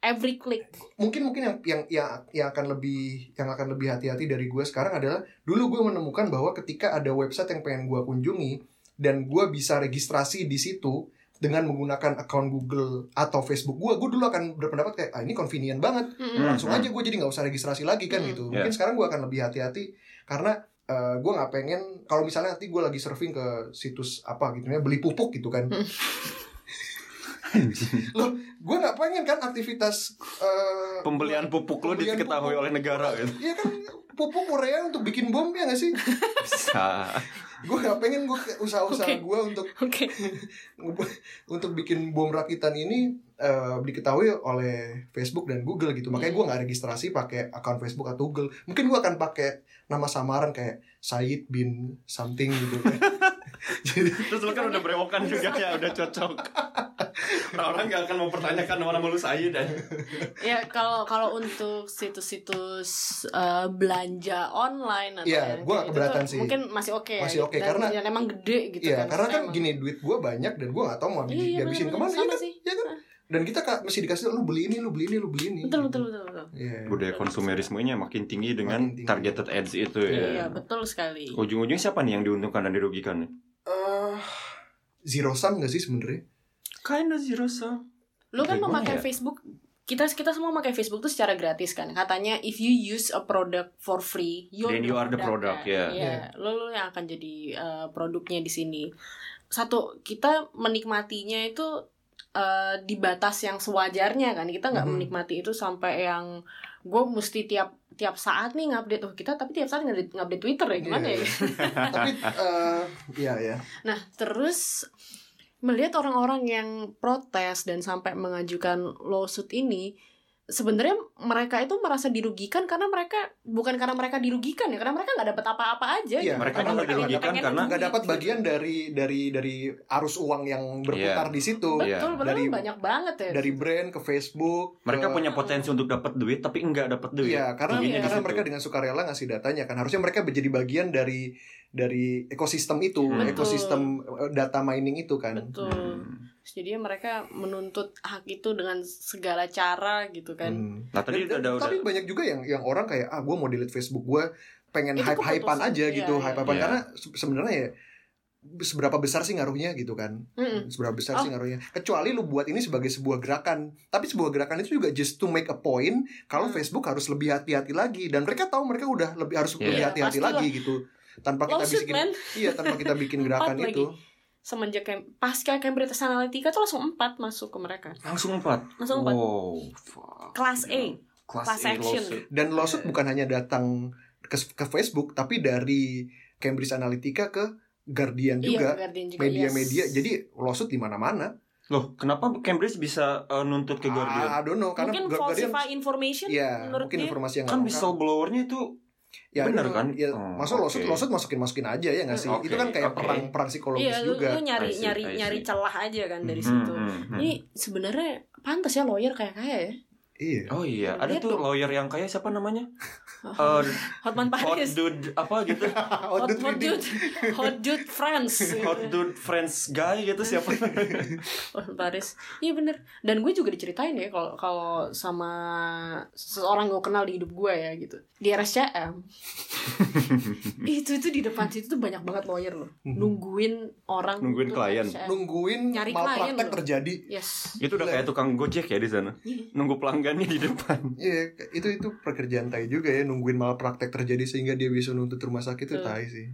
every click. mungkin mungkin yang yang yang yang akan lebih yang akan lebih hati-hati dari gue sekarang adalah dulu gue menemukan bahwa ketika ada website yang pengen gue kunjungi dan gue bisa registrasi di situ dengan menggunakan akun Google atau Facebook gue, gue dulu akan berpendapat kayak ah ini convenient banget, Mm-mm. Hmm. langsung aja gue jadi nggak usah registrasi lagi kan Hmm. gitu. Yeah. Mungkin sekarang gue akan lebih hati-hati karena eh, gue nggak pengen kalau misalnya nanti gue lagi surfing ke situs apa gitu ya beli pupuk gitu kan, Hmm. Loh gue nggak pengen kan aktivitas eh, pembelian pupuk Pembelian diketahui pupuk. oleh negara gitu Iya kan pupuk urea untuk bikin bom ya gak sih? bisa Gue gak pengen gue usaha-usaha Oke. gue untuk Oke. untuk bikin bom rakitan ini eh, diketahui oleh Facebook dan Google gitu. Makanya gue nggak registrasi pakai akun Facebook atau Google. Mungkin gue akan pakai nama samaran kayak Said bin something gitu. Jadi terus lu kan udah berewokan juga ya udah cocok orang nggak akan mempertanyakan nama lu saya dan ya kalau kalau untuk situs-situs eh, belanja online atau Iya, gua kayak nggak keberatan sih. mungkin masih oke ya, Masih oke, Dan karena- yang emang gede gitu Iya, kan karena kan Emang- gini duit gue banyak dan gue gak tahu mau Iya, iya, dihabisin ke mana ya kan? sih. Ya kan? Dan kita kak mesti dikasih lu beli ini, lu beli ini, lu beli ini. betul betul betul betul Iya. budaya konsumerismenya makin tinggi dengan Makin tinggi. targeted ads itu iya ya betul sekali ujung-ujungnya siapa nih yang diuntungkan dan dirugikan nih Eh, zero sum gak sih sebenarnya? kinda zero sum lu kan memakai ya? Facebook kita kita semua memakai Facebook tuh secara gratis kan katanya if you use a product for free you're Then you are the product, kan? yeah. Iya, lu, lu yang akan jadi uh, produknya di sini satu kita menikmatinya itu uh, di batas yang sewajarnya kan kita nggak Mhm. menikmati itu sampai yang gue mesti tiap tiap saat nih ngupdate oh kita tapi tiap saat ngupdate, ngupdate Twitter ya gimana Iya, ya Tapi eh iya ya. Nah, terus melihat orang-orang yang protes dan sampai mengajukan lawsuit ini, sebenarnya mereka itu merasa dirugikan karena mereka bukan karena mereka dirugikan ya, karena mereka nggak dapat apa-apa aja. Iya, gitu. mereka malah dirugikan karena nggak dapat gitu. bagian dari dari dari arus uang yang berputar Iya. di situ. Iya. Betul, padahal Dari- banyak banget ya. Dari brand ke Facebook. mereka ke- punya potensi untuk dapat duit tapi enggak dapat duit Iya, karena di karena mereka dengan sukarela ngasih datanya kan. Harusnya mereka menjadi bagian dari dari ekosistem itu, Betul. ekosistem eh, data mining itu kan. Betul. Hmm. Jadi mereka menuntut hak itu dengan segala cara gitu kan. Hmm. nah tadi Dan- dan- udah udah tapi banyak juga yang yang orang kayak ah gue mau delete Facebook gue pengen Itu hype-hypean keputusan. aja Iya, gitu, iya. hype-hypean Iya. karena se- sebenarnya ya seberapa besar sih ngaruhnya gitu kan Mm-mm. seberapa besar Oh. sih ngaruhnya kecuali lu buat ini sebagai sebuah gerakan tapi sebuah gerakan itu juga just to make a point kalau Hmm. Facebook harus lebih hati-hati lagi dan mereka tahu mereka udah lebih harus Iya. lebih hati-hati Pastilah. lagi gitu tanpa kita Lawsuit, bikin man. iya tanpa kita bikin gerakan itu Semenjak Cam- pasca Cambridge Analytica tuh langsung empat masuk ke mereka. langsung empat Langsung empat. wow fuck. Kelas A. Class Class A action. lawsuit. dan lawsuit Iya. bukan hanya datang ke, ke Facebook tapi dari Cambridge Analytica ke Guardian juga Iya, Guardian juga. media-media yes. jadi lawsuit di mana-mana loh kenapa Cambridge bisa uh, nuntut ke Guardian I don't know karena mungkin Gu- Guardian falsify information ya menurut mungkin dia. informasi yang kan whistleblowernya itu ya, bener kan? ya Oh, masuk lawsuit oke. lawsuit masukin masukin aja ya nggak sih Oke, itu kan kayak oke. perang perang psikologis lu, juga lu nyari I see, nyari I nyari celah aja kan dari Hmm, situ. Hmm, hmm. Ini sebenarnya pantas ya lawyer kayak kayak ya. iya oh iya ada Lihat tuh tuh. lawyer yang kaya siapa namanya eh, Hotman hot Paris. Dude apa gitu? Hot, dude hot dude hot dude friends hot dude friends guy gitu siapa? Hotman Paris. Iya bener. Dan gue juga diceritain ya kalau kalau sama seseorang gue kenal di hidup gue ya gitu. Di RSCM itu itu di depan situ tuh banyak banget lawyer loh. Nungguin orang Nungguin klien. RSCM. nungguin Nyari klien loh. terjadi. Yes. Itu udah kayak tukang gojek ya di sana? Iya. nunggu pelanggannya di depan. Iya, itu itu pekerjaan tai juga ya nungguin malpraktek terjadi sehingga dia bisa nuntut rumah sakit itu tai sih.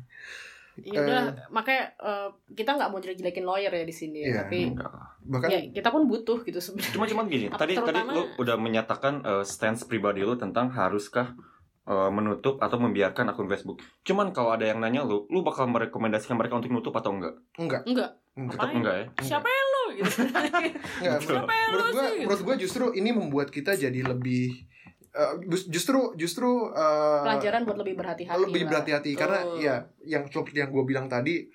ya udah makanya eh, kita nggak mau jelek-jelekin lawyer ya di sini ya, Iya, tapi Enggak. Bahkan ya kita pun butuh gitu sebenarnya cuma cuma gini tadi tadi terutama- lu udah menyatakan eh, stance pribadi lu tentang haruskah menutup atau membiarkan akun Facebook cuman kalau ada yang nanya lu lu bakal merekomendasikan mereka untuk nutup atau enggak enggak, enggak enggak. tetap enggak ya siapa yang lu gitu Enggak, Betul. menurut, menurut gua sih? menurut gua justru ini membuat kita jadi lebih eh, bus- justru justru eh, pelajaran buat lebih berhati-hati lebih lah. berhati-hati karena Betul. ya yang seperti yang gue bilang tadi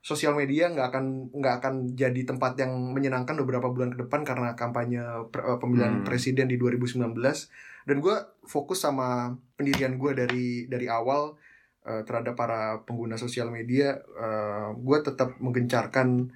sosial media nggak akan nggak akan jadi tempat yang menyenangkan beberapa bulan ke depan karena kampanye per- eh, pemilihan Hmm. presiden di 2019 dan gue fokus sama pendirian gue dari dari awal eh, terhadap para pengguna sosial media gue tetap menggencarkan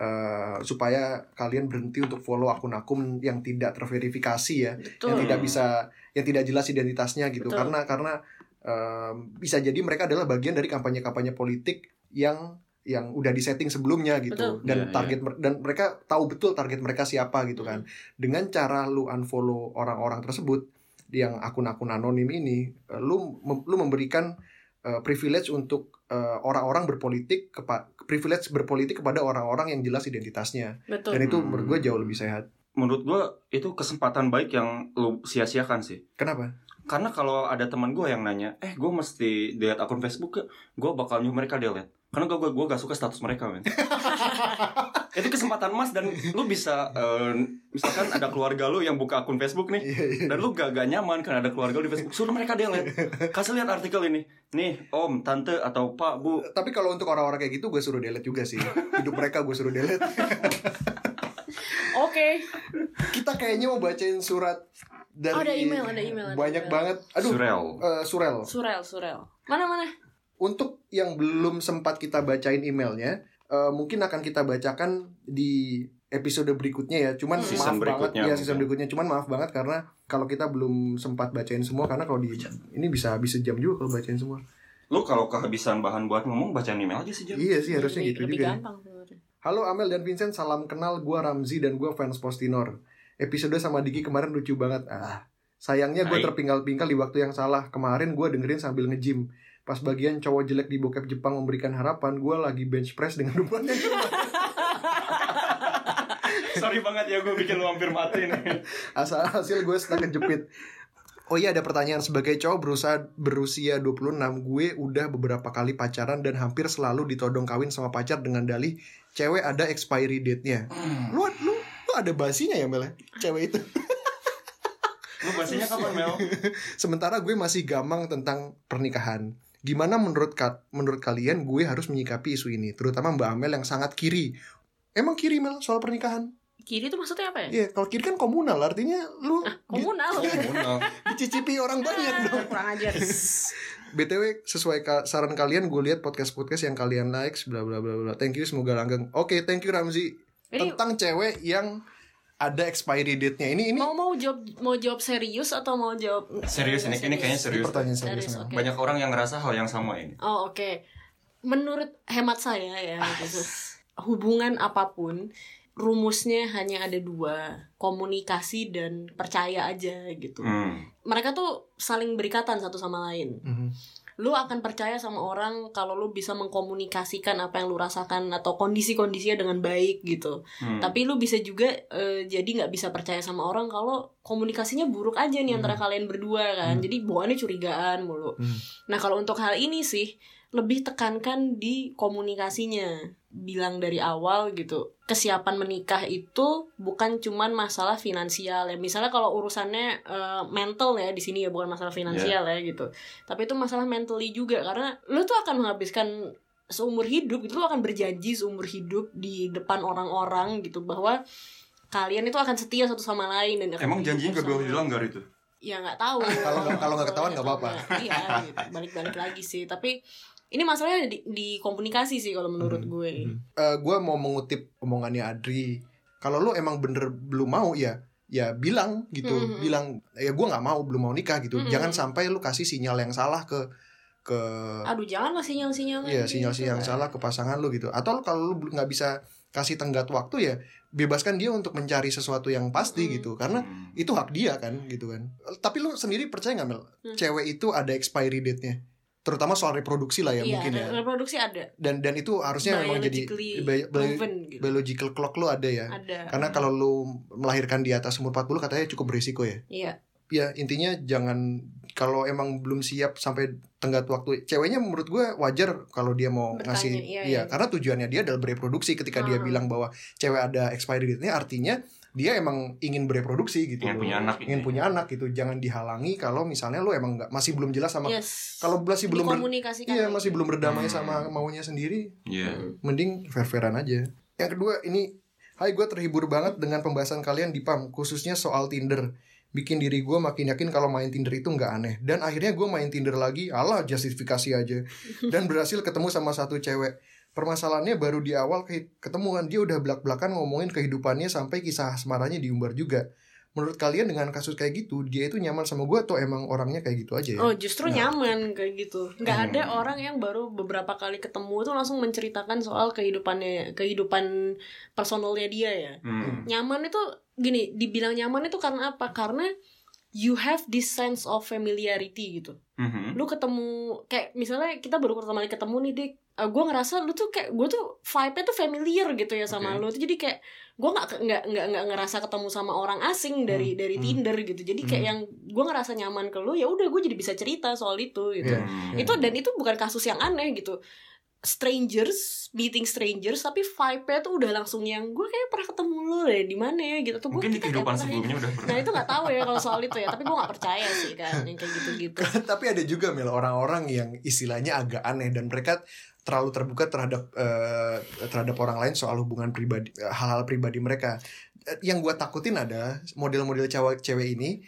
eh, supaya kalian berhenti untuk follow akun-akun yang tidak terverifikasi ya betul yang tidak bisa yang tidak jelas identitasnya gitu Betul. karena karena em, bisa jadi mereka adalah bagian dari kampanye-kampanye politik yang yang udah disetting sebelumnya gitu Betul. dan Iya, target mer- dan mereka tahu betul target mereka siapa gitu kan Hmm. dengan cara lu unfollow orang-orang tersebut yang akun-akun anonim ini eh, lu mem- lu memberikan eh, privilege untuk eh, orang-orang berpolitik kepa- privilege berpolitik kepada orang-orang yang jelas identitasnya. Betul. Dan itu Hmm. menurut gue jauh lebih sehat. Menurut gua itu kesempatan baik yang lu sia-siakan sih. Kenapa? Karena kalau ada teman gue yang nanya eh gue mesti delete akun Facebook gue bakal nyuruh mereka delete. Karena gue gue gak suka status mereka men itu kesempatan emas dan lu bisa eh, misalkan ada keluarga lu yang buka akun Facebook nih Iya, iya. dan lu gak, gak nyaman karena ada keluarga lu di Facebook suruh mereka delete kasih lihat artikel ini nih om tante atau pak bu Tapi kalau untuk orang-orang kayak gitu gue suruh delete juga sih. Hidup mereka gue suruh delete. oke Kita kayaknya mau bacain surat dari Oh, ada email, ada email, ada banyak email. banget. Aduh, surel eh, surel. surel surel mana mana Untuk yang belum sempat kita bacain emailnya, eh, mungkin akan kita bacakan di episode berikutnya ya. Cuman Hmm. Season maaf berikutnya banget ya season berikutnya. Cuman maaf banget karena kalau kita belum sempat bacain semua karena kalau di ini bisa habis sejam juga kalau bacain semua. lu kalau kehabisan bahan buat ngomong baca email aja sih Jam. Iya sih harusnya lebih, gitu lebih juga. gampang sebenarnya Halo Amel dan Vincent, salam kenal. Gua Ramzi dan gua fans Postinor. Episode sama Diki kemarin lucu banget. Ah, sayangnya gue terpinggal-pinggal di waktu yang salah. Kemarin gua dengerin sambil nge-gym. Pas bagian cowok jelek di bokep Jepang memberikan harapan, gua lagi bench press dengan beban yang sorry banget ya gue bikin lu hampir mati nih Asal hasil gue stuck kejepit. Oh iya ada pertanyaan sebagai cowok berusaha berusia 26 gue udah beberapa kali pacaran dan hampir selalu ditodong kawin sama pacar dengan dalih cewek ada expiry date-nya. Lu, lu, lu ada basinya ya Mel? ya? Cewek itu. lu bahasanya kapan Mel Sementara gue masih gamang tentang pernikahan. Gimana menurut ka- menurut kalian gue harus menyikapi isu ini, terutama Mbak Amel yang sangat kiri. Emang kiri Mel soal pernikahan? kiri itu maksudnya apa ya Iya, kalau kiri kan komunal, artinya lu di- komunal Komunal. dicicipi orang banyak dong. kurang ajar BTW sesuai ka- saran kalian gue lihat podcast-podcast yang kalian likes bla bla bla bla. Thank you semoga langgeng. Oke, thank you Ramzi. Ini- Tentang cewek yang ada expiry date-nya. Ini ini mau mau jawab mau jawab serius atau mau jawab Serius ini, ini kayaknya serius. pertanyaan serius. Serius, oke. Banyak orang yang ngerasa hal yang sama ini. Oh oke. Menurut hemat saya ya, gitu. hubungan apa pun rumusnya hanya ada dua, komunikasi dan percaya aja gitu. Hmm. Mereka tuh saling berikatan satu sama lain. Mhm. Lu akan percaya sama orang kalau lu bisa mengkomunikasikan apa yang lu rasakan atau kondisi-kondisinya dengan baik gitu. Hmm. Tapi lu bisa juga eh, jadi nggak bisa percaya sama orang kalau komunikasinya buruk aja nih antara kalian berdua kan. Hmm. Jadi bawaannya curigaan mulu. Hmm. Nah kalau untuk hal ini sih lebih tekankan di komunikasinya. Bilang dari awal gitu. Kesiapan menikah itu bukan cuman masalah finansial ya. Misalnya kalau urusannya eh, mental ya di sini ya bukan masalah finansial ya gitu. Tapi itu masalah mentally juga karena lu tuh akan menghabiskan seumur hidup itu lu akan berjanji seumur hidup di depan orang-orang gitu bahwa kalian itu akan setia satu sama lain dan akan Emang janjinya gak boleh dilanggar itu? ya nggak tahu Kalau nggak- kalau nggak ketahuan nggak apa-apa. iya gitu. balik-balik lagi sih tapi ini masalahnya di, di komunikasi sih kalau menurut Hmm, gue Eh, gue mau mengutip omongannya Adri kalau lu emang bener belum mau ya ya bilang gitu Mhm. bilang ya gue nggak mau belum mau nikah gitu Mhm. jangan sampai lu kasih sinyal yang salah ke ke aduh jangan lah sinyal-sinyal Iya gitu. sinyal-sinyal yang salah ke pasangan lu gitu Atau kalau lu belum- nggak bisa kasih tenggat waktu ya Bebaskan dia untuk mencari sesuatu yang pasti Mm. gitu Karena Hmm. itu hak dia kan gitu kan Tapi lu sendiri percaya nggak Mel? Hmm. Cewek itu ada expiry date-nya Terutama soal reproduksi lah ya iya mungkin ya. reproduksi ada. Dan dan itu harusnya memang jadi bi- proven gitu. biological clock lu ada ya. Ada. Karena kalau lu melahirkan di atas umur 40 katanya cukup berisiko ya. Iya. Ya intinya jangan kalau emang belum siap sampai tenggat waktu ceweknya menurut gue wajar kalau dia mau Bertanya, ngasih iya, iya, iya. karena tujuannya dia adalah bereproduksi ketika dia Ah. bilang bahwa cewek ada expiry date-nya artinya dia emang ingin bereproduksi gitu Ingin loh. punya anak gitu ingin ya. punya anak gitu jangan dihalangi kalau misalnya lu emang nggak masih belum jelas sama yes kalau masih belum ber- iya masih belum berdamai Hmm. sama maunya sendiri Iya. Hmm. mending fair-fairan aja. Yang kedua ini, hai gue terhibur banget dengan pembahasan kalian di PAM, khususnya soal Tinder. Bikin diri gue makin yakin kalau main Tinder itu nggak aneh. Dan akhirnya gue main Tinder lagi, alah justifikasi aja. Dan berhasil ketemu sama satu cewek. Permasalahannya baru di awal ke- ketemuan dia udah belak-belakan ngomongin kehidupannya sampai kisah asmaranya diumbar juga. Menurut kalian dengan kasus kayak gitu, dia itu nyaman sama gue atau emang orangnya kayak gitu aja ya? Oh justru Nah. nyaman kayak gitu. Nggak Hmm. ada orang yang baru beberapa kali ketemu tuh langsung menceritakan soal kehidupannya, kehidupan personalnya dia ya. Hmm. Nyaman itu gini, dibilang nyaman itu karena apa? Karena you have this sense of familiarity gitu. Mhm. Lu ketemu kayak misalnya kita baru pertama kali ketemu nih dik, gue ngerasa lu tuh kayak gue tuh vibe-nya tuh familiar gitu ya sama Oke. lu. Jadi kayak gue nggak nggak nggak nggak ngerasa ketemu sama orang asing dari Hmm, dari hmm. Tinder gitu. Jadi kayak Hmm. yang gue ngerasa nyaman ke lu ya udah gue jadi bisa cerita soal itu gitu Iya. Hmm. itu dan itu bukan kasus yang aneh gitu strangers meeting strangers tapi vibe-nya tuh udah langsung yang gue kayak pernah ketemu lo deh di mana ya gitu tuh Mungkin di kehidupan ya. sebelumnya udah nah pernah. itu nggak tahu ya kalau soal itu ya tapi gue nggak percaya sih kan yang kayak gitu-gitu Tapi ada juga Mel orang-orang yang istilahnya agak aneh dan mereka terlalu terbuka terhadap eh, terhadap orang lain soal hubungan pribadi eh, hal-hal pribadi mereka. Eh, Yang gue takutin ada model-model cewek cewek ini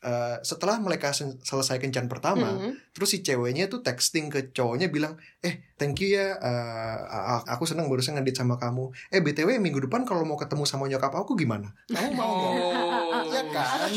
eh, setelah mereka selesai kencan pertama, Mhm. terus si ceweknya tuh texting ke cowoknya bilang, eh thank you ya, eh, a- aku seneng barusan ngedit sama kamu. Eh btw minggu depan kalau mau ketemu sama nyokap aku gimana? Kamu mau nggak? Oh, Iya kan?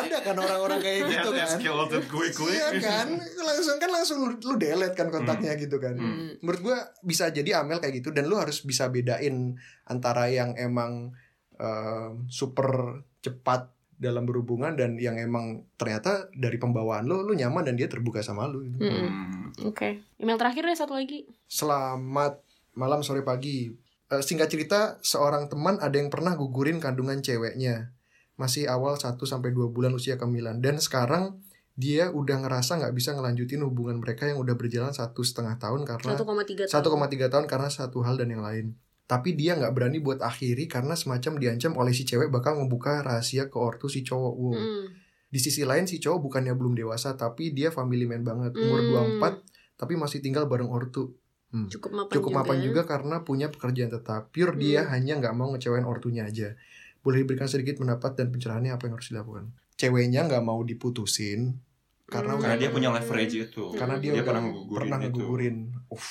Ada kan orang-orang kayak gitu kan? Escalated quickly. Iya kan, langsung kan langsung lu, lu delete kan kontaknya gitu kan. Hmm. Menurut gua bisa jadi Amel kayak gitu dan lu harus bisa bedain antara yang emang em, super cepat dalam berhubungan dan yang emang ternyata dari pembawaan lu lu nyaman dan dia terbuka sama lu. Mhm. Hmm. oke email terakhir deh satu lagi Selamat malam sore pagi. Eh, singkat cerita, seorang teman ada yang pernah gugurin kandungan ceweknya. Masih awal 1 sampai 2 bulan usia kehamilan dan sekarang dia udah ngerasa nggak bisa ngelanjutin hubungan mereka yang udah berjalan satu setengah tahun karena 1,3 1,3 tahun karena satu hal dan yang lain. Tapi dia nggak berani buat akhiri karena semacam diancam oleh si cewek bakal ngebuka rahasia ke ortu si cowok. Wow. Mm. Di sisi lain si cowok bukannya belum dewasa tapi dia family man banget umur Hmm. 24 tapi masih tinggal bareng ortu. Hmm. cukup mapan Cukup juga. mapan juga karena punya pekerjaan tetap. Pure dia Hmm. hanya nggak mau ngecewain ortunya aja. Boleh diberikan sedikit pendapat dan pencerahannya apa yang harus dilakukan? Ceweknya nggak mau diputusin karena Hmm. Karena dia punya leverage itu. karena dia, dia pernah ngegugurin pernah itu. ngegugurin. Uff.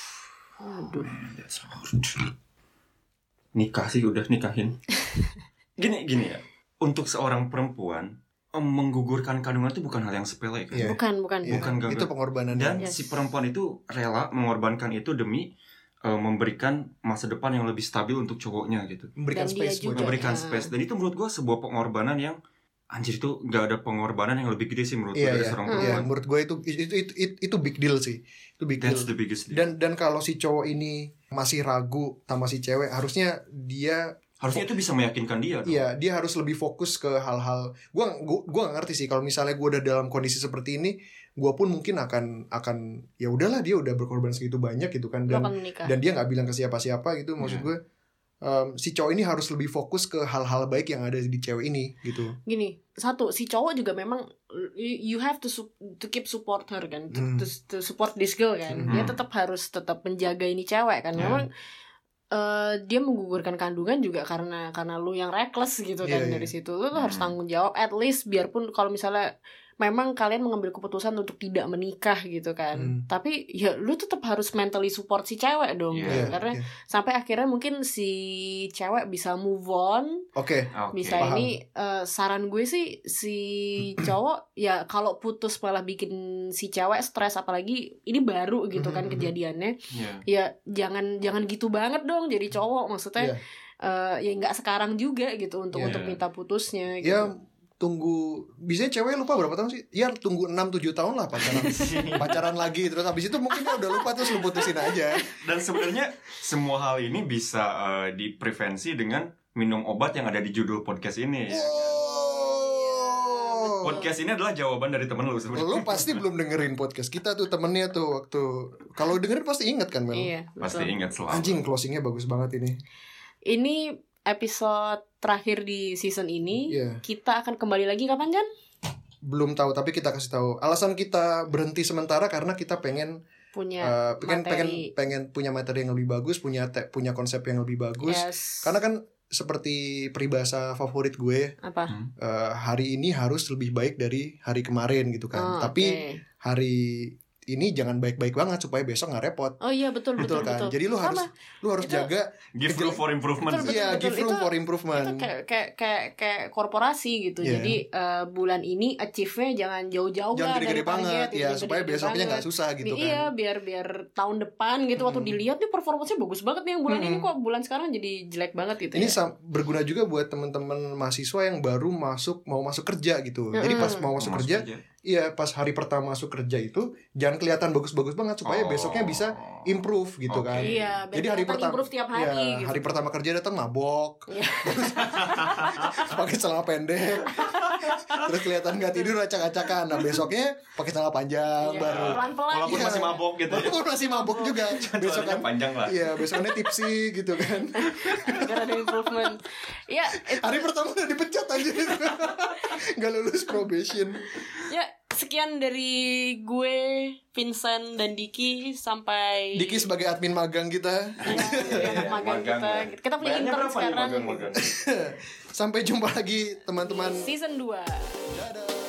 Aduh. Nikah sih udah nikahin. gini gini ya. Untuk seorang perempuan em, menggugurkan kandungan itu bukan hal yang sepele kan. Iya. bukan bukan Iya, Bukan gagal. itu pengorbanan Dan Yes. si perempuan itu rela mengorbankan itu demi eh, memberikan masa depan yang lebih stabil untuk cowoknya gitu. memberikan Dan space buat juga. Memberikan ya. space dan itu menurut gua sebuah pengorbanan yang anjir itu nggak ada pengorbanan yang lebih gede sih menurut Iya, gua dari iya. seorang Hmm. Iya, perempuan. menurut gue itu itu, itu itu itu big deal sih. Itu big deal. That's the biggest deal. Dan dan kalau si cowok ini masih ragu sama si cewek, harusnya dia Harusnya itu bisa meyakinkan dia. dong. iya, dia harus lebih fokus ke hal-hal gua gua gua gak ngerti sih kalau misalnya gua udah dalam kondisi seperti ini, gua pun mungkin akan akan ya udahlah dia udah berkorban segitu banyak gitu kan dan dan dia nggak bilang ke siapa-siapa gitu maksud Iya. gue em, si cowok ini harus lebih fokus ke hal-hal baik yang ada di cewek ini gitu. gini satu si cowok juga memang you have to to keep support her kan to, Hmm. to, to support this girl kan Hmm. dia tetap harus tetap menjaga ini cewek kan Ya. memang eh, dia menggugurkan kandungan juga karena karena lu yang reckless gitu kan Iya, iya. dari situ lu, tuh harus Hmm. tanggung jawab at least biarpun kalau misalnya memang kalian mengambil keputusan untuk tidak menikah gitu kan Hmm. tapi ya lu tetap harus mentally support si cewek dong Iya, gitu. Iya, karena iya. sampai akhirnya mungkin si cewek bisa move on Oke. Oke. bisa paham. ini eh, saran gue sih si cowok ya kalau putus malah bikin si cewek stres apalagi ini baru gitu kan Mhm, mhm. kejadiannya Iya. ya jangan jangan gitu banget dong jadi cowok maksudnya Iya. eh, ya nggak sekarang juga gitu untuk Iya. untuk minta putusnya gitu. Ya tunggu biasanya cewek lupa berapa tahun sih? Ya tunggu 6 7 tahun lah pacaran. pacaran lagi terus habis itu mungkin dia udah lupa terus lu putusin aja. Dan sebenarnya semua hal ini bisa eh, diprevensi dengan minum obat yang ada di judul podcast ini. ya. Podcast ini adalah jawaban dari temen lu sebenarnya. Lu pasti belum dengerin podcast kita tuh temennya tuh waktu kalau dengerin pasti inget kan Mel? iya Pasti ingat selalu. Anjing closingnya bagus banget ini. ini episode terakhir di season ini Iya. kita akan kembali lagi kapan Jan? Belum tahu tapi kita kasih tahu. Alasan kita berhenti sementara karena kita pengen punya eh, pengen pengen materi. pengen punya materi yang lebih bagus, punya te- punya konsep yang lebih bagus. yes. Karena kan seperti peribahasa favorit gue, apa eh, hari ini harus lebih baik dari hari kemarin gitu kan. Oh, Tapi oke. hari ini jangan baik-baik banget supaya besok nggak repot. oh iya betul Betul, betul kan? betul Jadi lu harus Sama. lu harus Itu- jaga Give room for improvement. Betul, iya betul. give room Itu- for improvement. itu kayak kayak kayak kayak korporasi gitu Iya. jadi eh, bulan ini achieve-nya jangan jauh-jauh Jangan lah gede-gede banget gitu, ya jangan supaya gede-gede besoknya nggak susah gitu Iya, kan. biar biar tahun depan gitu waktu Hmm. dilihat nih performanya bagus banget nih yang bulan ini kok bulan sekarang jadi jelek banget gitu Ini ya. berguna juga buat teman-teman mahasiswa yang baru masuk mau masuk kerja gitu. Jadi pas mau masuk kerja, iya pas hari pertama masuk kerja itu jangan kelihatan bagus-bagus banget supaya Oh. besoknya bisa improve gitu Oke. kan. Iya, Jadi hari pertama improve tiap hari ya, gitu. hari pertama kerja datang mabok. Iya. pakai celana pendek. Terus kelihatan nggak tidur acak-acakan. Nah, besoknya pakai celana panjang Iya, baru. pelan-pelan Walaupun Iya. masih mabok gitu ya. Walaupun masih mabok juga. Besokannya Besokan panjang lah. Iya, besokannya tipsi gitu kan. biar ada improvement. Ya, it- Hari pertama udah dipecat aja. Nggak lulus probation. ya sekian dari gue, Vincent dan Diki sampai Diki sebagai admin magang kita. ya, anak magang Magang kita. ya. Kita punya intern sekarang. magang-magang? Sampai jumpa lagi teman-teman. Season 2. Dadah.